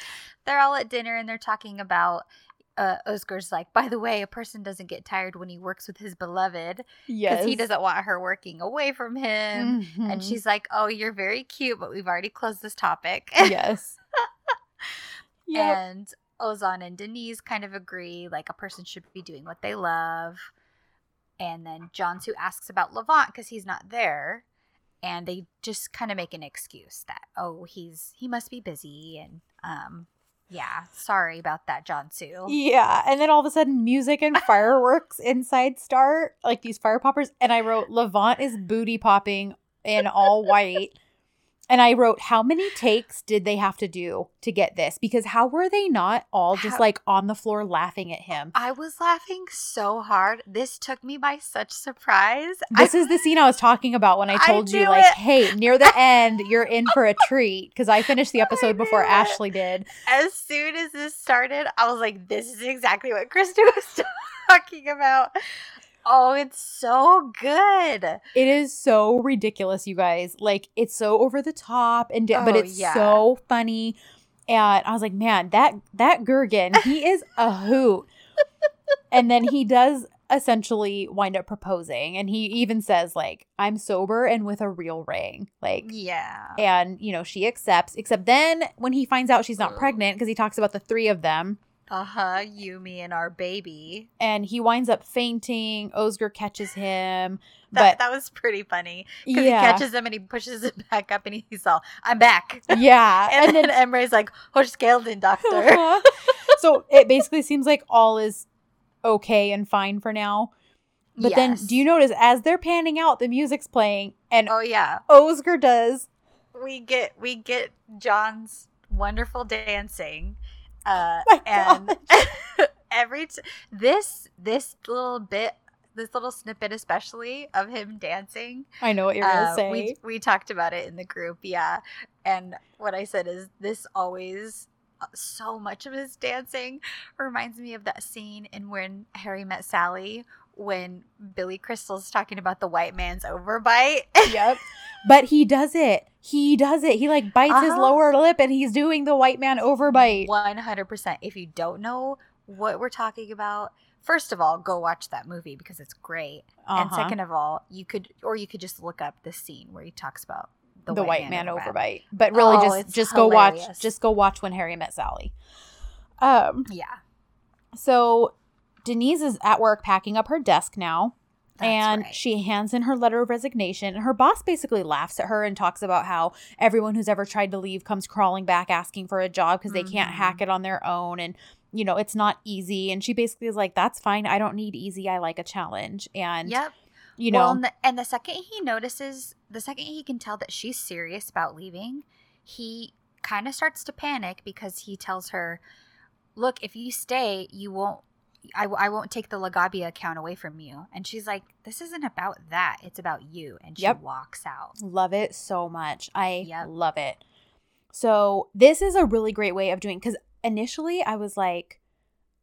They're all at dinner and they're talking about. Uh, Özgür's like, by the way, a person doesn't get tired when he works with his beloved because he doesn't want her working away from him. And Mhm. she's like, "Oh, you're very cute, but we've already closed this topic." yes. Yep. And Ozan and Deniz kind of agree, like a person should be doing what they love. And then Cansu asks about Levent because he's not there, and they just kind of make an excuse that oh he's he must be busy and um yeah sorry about that Cansu. Yeah, and then all of a sudden, music and fireworks inside start, like these fire poppers. And I wrote, Levent is booty popping in all white. And I wrote, how many takes did they have to do to get this? Because how were they not all just How- like on the floor laughing at him? I was laughing so hard. This took me by such surprise. This is the scene I was talking about when I I told you, like, it. hey, near the end, you're in for a treat. Because I finished the episode before it. Ashley did. as soon as this started, I was like, this is exactly what Krista was talking about. Oh, it's so good. It is so ridiculous, you guys. Like it's so over the top and da- but Oh, it's yeah. so funny. And I was like, man, that that Gergen, he is a hoot. and then he does essentially wind up proposing, and he even says like, "I'm sober and with a real ring." Like, Yeah. and you know she accepts. Except then when he finds out she's not pregnant, because he talks about the three of them, Uh huh. You, me, and our baby. and he winds up fainting. Özgür catches him, That, but that was pretty funny because yeah, he catches him and he pushes him back up and he's all, "I'm back." yeah, And, then Emre's like, "Hoş geldin, doctor." Uh-huh. so it basically seems like all is okay and fine for now. But then, do you notice as they're panning out, the music's playing, and Oh yeah. Özgür does. we get we get John's wonderful dancing, uh, and every t- this this little bit, this little snippet, especially of him dancing. I know what you're gonna uh, say. We we talked about it in the group, yeah. And what I said is this always. uh, So much of his dancing reminds me of that scene in when Harry met Sally when Billy Crystal's talking about the white man's overbite. yep. But he does it. He does it. He like bites his Uh-huh. lower lip, and he's doing the white man overbite. One hundred percent. If you don't know what we're talking about, first of all, go watch that movie because it's great. And Uh-huh. second of all, you could, or you could just look up the scene where he talks about the, the, white, man, overbite. But really, Oh, just just go watch. Just go watch when Harry met Sally. Um. Yeah, So Deniz is at work packing up her desk now. that's and right. she hands in her letter of resignation and her boss basically laughs at her and talks about how everyone who's ever tried to leave comes crawling back asking for a job because they can't hack mm-hmm. it on their own and you know it's not easy and she basically is like that's fine i don't need easy i like a challenge and Yep. you know well, and the, and the second he notices, the second he can tell that she's serious about leaving, he kind of starts to panic because he tells her, "Look, if you stay, you won't." I, I won't take the Lagabia account away from you. And she's like, This isn't about that. It's about you. And she Yep. walks out. love it so much i Yep. love it so this is a really great way of doing because initially i was like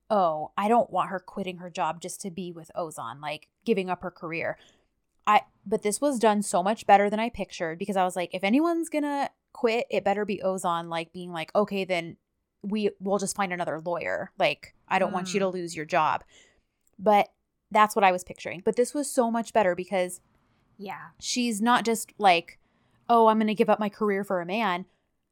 oh i don't want her quitting her job just to be with ozan like giving up her career i but this was done so much better than i pictured because i was like if anyone's gonna quit it better be ozan like being like okay then we will just find another lawyer like i don't want you to lose your job but that's what i was picturing but this was so much better because Yeah. she's not just like, oh, I'm going to give up my career for a man.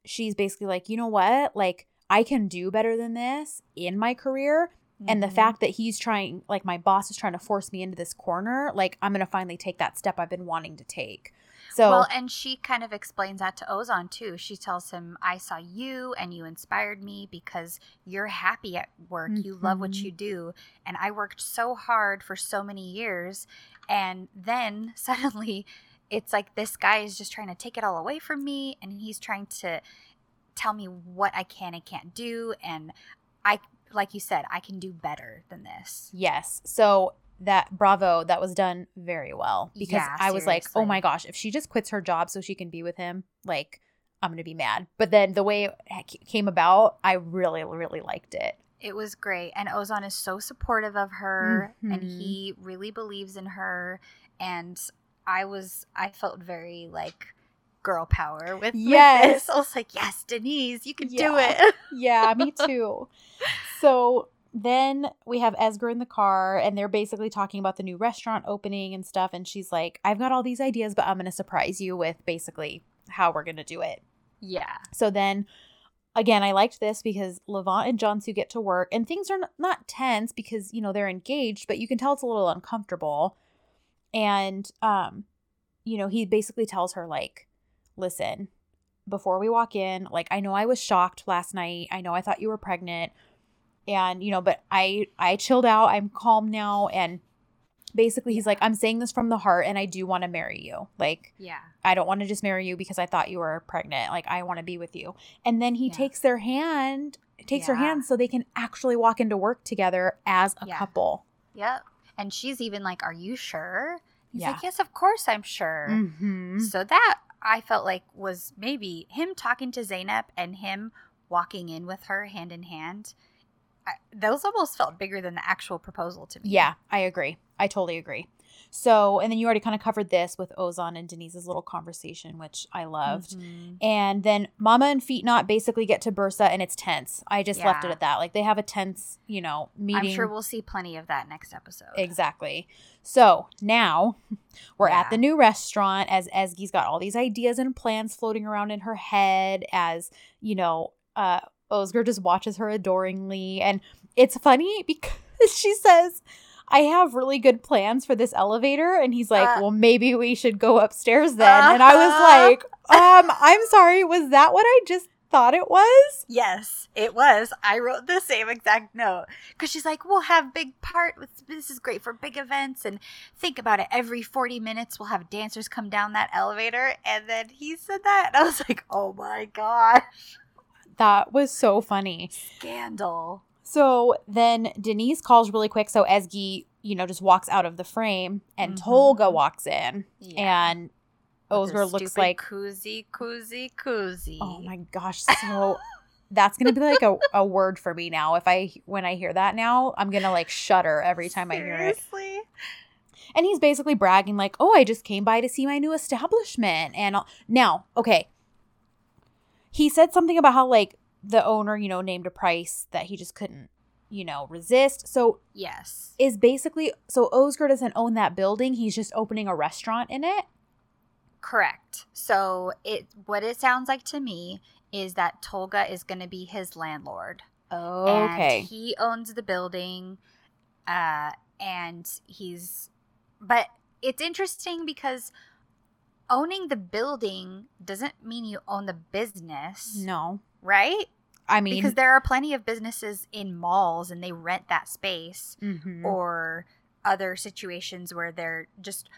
She's basically like, you know what? Like, I can do better than this in my career. And the Mhm. fact that he's trying, like, my boss is trying to force me into this corner, like, I'm going to finally take that step I've been wanting to take. So, well, and she kind of explains that to Ozan too. She tells him, I saw you and you inspired me because you're happy at work. You love what Mhm. you do. And I worked so hard for so many years. And then suddenly it's like this guy is just trying to take it all away from me and he's trying to tell me what I can and can't do. And I, like you said, I can do better than this. yes. So, that bravo, that was done very well because Yeah, I was like, oh my gosh, if she just quits her job so she can be with him, like, I'm to be mad. But then the way it came about, I really, really liked it. It was great. And Ozan is so supportive of her mm-hmm. and he really believes in her. And I was, I felt very like girl power with, yes. With this. I was like, yes, Deniz, you can yeah. do it. yeah, me too. So then we have Esger in the car and they're basically talking about the new restaurant opening and stuff. And she's like, I've got all these ideas, but I'm going to surprise you with basically how we're going to do it. Yeah. So then again, I liked this because Levent and Cansu get to work and things are not tense because, you know, they're engaged, but you can tell it's a little uncomfortable. And, um, you know, he basically tells her, like, listen, before we walk in, like, I know I was shocked last night. I know I thought you were pregnant and you know but i i chilled out. I'm calm now. And basically he's like i'm saying this from the heart and i do want to marry you. Like yeah. I don't want to just marry you because i thought you were pregnant. Like i want to be with you. And then he yeah. takes their hand takes yeah. her hand so they can actually walk into work together as a yeah. couple. Yep. And she's even like are you sure? He's like yes of course i'm sure. Mm-hmm. so that i felt like was maybe him talking to zeynep and him walking in with her hand in hand those almost felt bigger than the actual proposal to me. Yeah, I agree. I totally agree. So, and then you already kind of covered this with Ozan and Deniz's little conversation, which I loved. Mm-hmm. And then Mama and Fitnat basically get to Bursa and it's tense. I just yeah. left it at that. Like they have a tense, you know, meeting. I'm sure we'll see plenty of that next episode. Exactly. So now we're yeah. at the new restaurant as Ezgi's got all these ideas and plans floating around in her head as, you know, uh, Özgür just watches her adoringly. And it's funny because she says, I have really good plans for this elevator. And he's like, uh, Well, maybe we should go upstairs then. Uh-huh. And I was uh-huh. like, Um, I'm sorry, was that what I just thought it was? Yes, it was. I wrote the same exact note because she's like, "We'll have big part. This is great for big events." And think about it: every forty minutes, we'll have dancers come down that elevator. And then he said that, and I was like, "Oh my gosh!" That was so funny. Scandal. So then Deniz calls really quick. So Ezgi, you know, just walks out of the frame and mm-hmm. Tolga walks in. Yeah. And Özgür looks like koozie, koozie, koozie. Oh my gosh. So that's gonna be like a, a word for me now. If I when I hear that now, I'm gonna like shudder every time Seriously? I hear it. Seriously. And he's basically bragging like, "Oh, I just came by to see my new establishment." And now, okay, he said something about how like the owner, you know, named a price that he just couldn't, you know, resist. So yes, is basically so Özgür doesn't own that building. He's just opening a restaurant in it. Correct. So it what it sounds like to me is that Tolga is going to be his landlord. Oh, okay. he owns the building, uh, and he's. But it's interesting because owning the building doesn't mean you own the business. No. Right? I mean, because there are plenty of businesses in malls and they rent that space mm-hmm. or other situations where they're just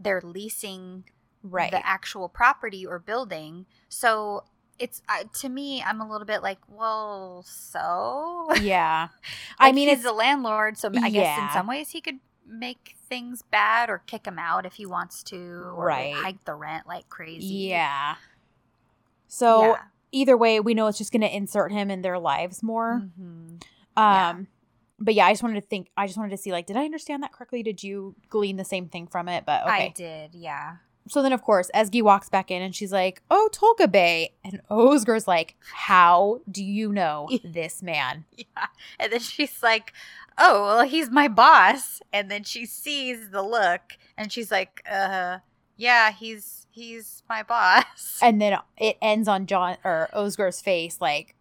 they're leasing right. the actual property or building. So it's uh, to me i'm a little bit like well so yeah like i mean he's a landlord so i yeah. guess in some ways he could make things bad or kick him out if he wants to or right. hike the rent like crazy. Yeah. So yeah. either way, we know it's just going to insert him in their lives more. Mm-hmm. Um yeah. but yeah, I just wanted to think I just wanted to see like did I understand that correctly? Did you glean the same thing from it? But okay. I did, yeah. So then, of course, Ezgi walks back in and she's like, Oh, Tolga Bay. And Özgür's like, How do you know this man? Yeah. And then she's like, oh, well, he's my boss. And then she sees the look and she's like, uh, yeah, he's he's my boss. And then it ends on John or Özgür's face, like,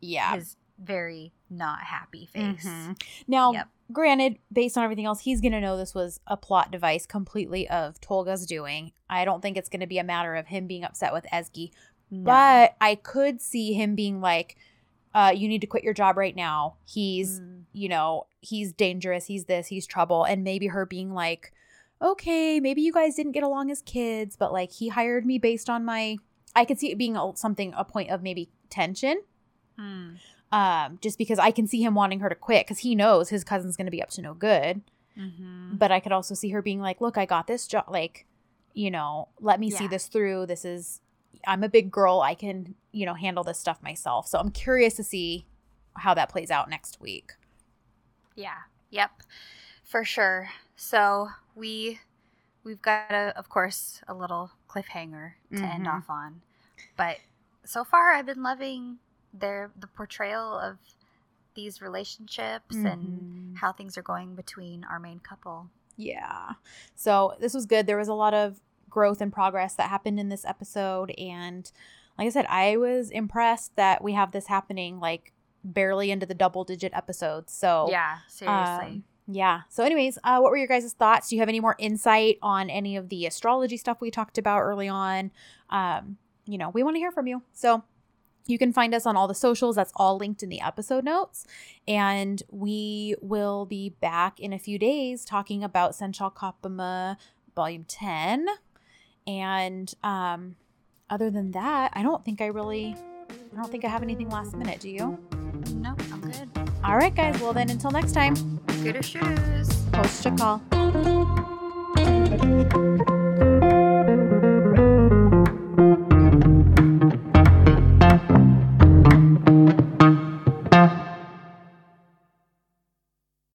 yeah. His very not happy face. Mm-hmm. Now, yep. granted, based on everything else, he's going to know this was a plot device completely of Tolga's doing. I don't think it's going to be a matter of him being upset with Ezgi. No. But I could see him being like, uh, you need to quit your job right now. He's, mm. you know, he's dangerous. He's this, he's trouble. And maybe her being like, okay, maybe you guys didn't get along as kids, but like he hired me based on my, I could see it being a, something, a point of maybe tension. Mm. Um, just because I can see him wanting her to quit because he knows his cousin's going to be up to no good. Mm-hmm. But I could also see her being like, look, I got this job. Like, you know, let me yeah. see this through. This is I'm a big girl. I can, you know, handle this stuff myself. So I'm curious to see how that plays out next week. Yeah. Yep. For sure. So we we've got a, of course a little cliffhanger to mm-hmm. end off on. But so far I've been loving their the portrayal of these relationships mm-hmm. and how things are going between our main couple. Yeah. So this was good. There was a lot of growth and progress that happened in this episode and like I said, I was impressed that we have this happening like barely into the double digit episodes. So Yeah, seriously. Um, yeah. So, anyways, uh, what were your guys' thoughts? Do you have any more insight on any of the astrology stuff we talked about early on? Um, you know, we want to hear from you. So, you can find us on all the socials. That's all linked in the episode notes. And we will be back in a few days talking about Sen Çal Kapımı Volume 10. And um, other than that, I don't think I really, I don't think I have anything last minute. Do you? No, I'm good. All right, guys. Well, then until next time. Scooter shoes. Post a call.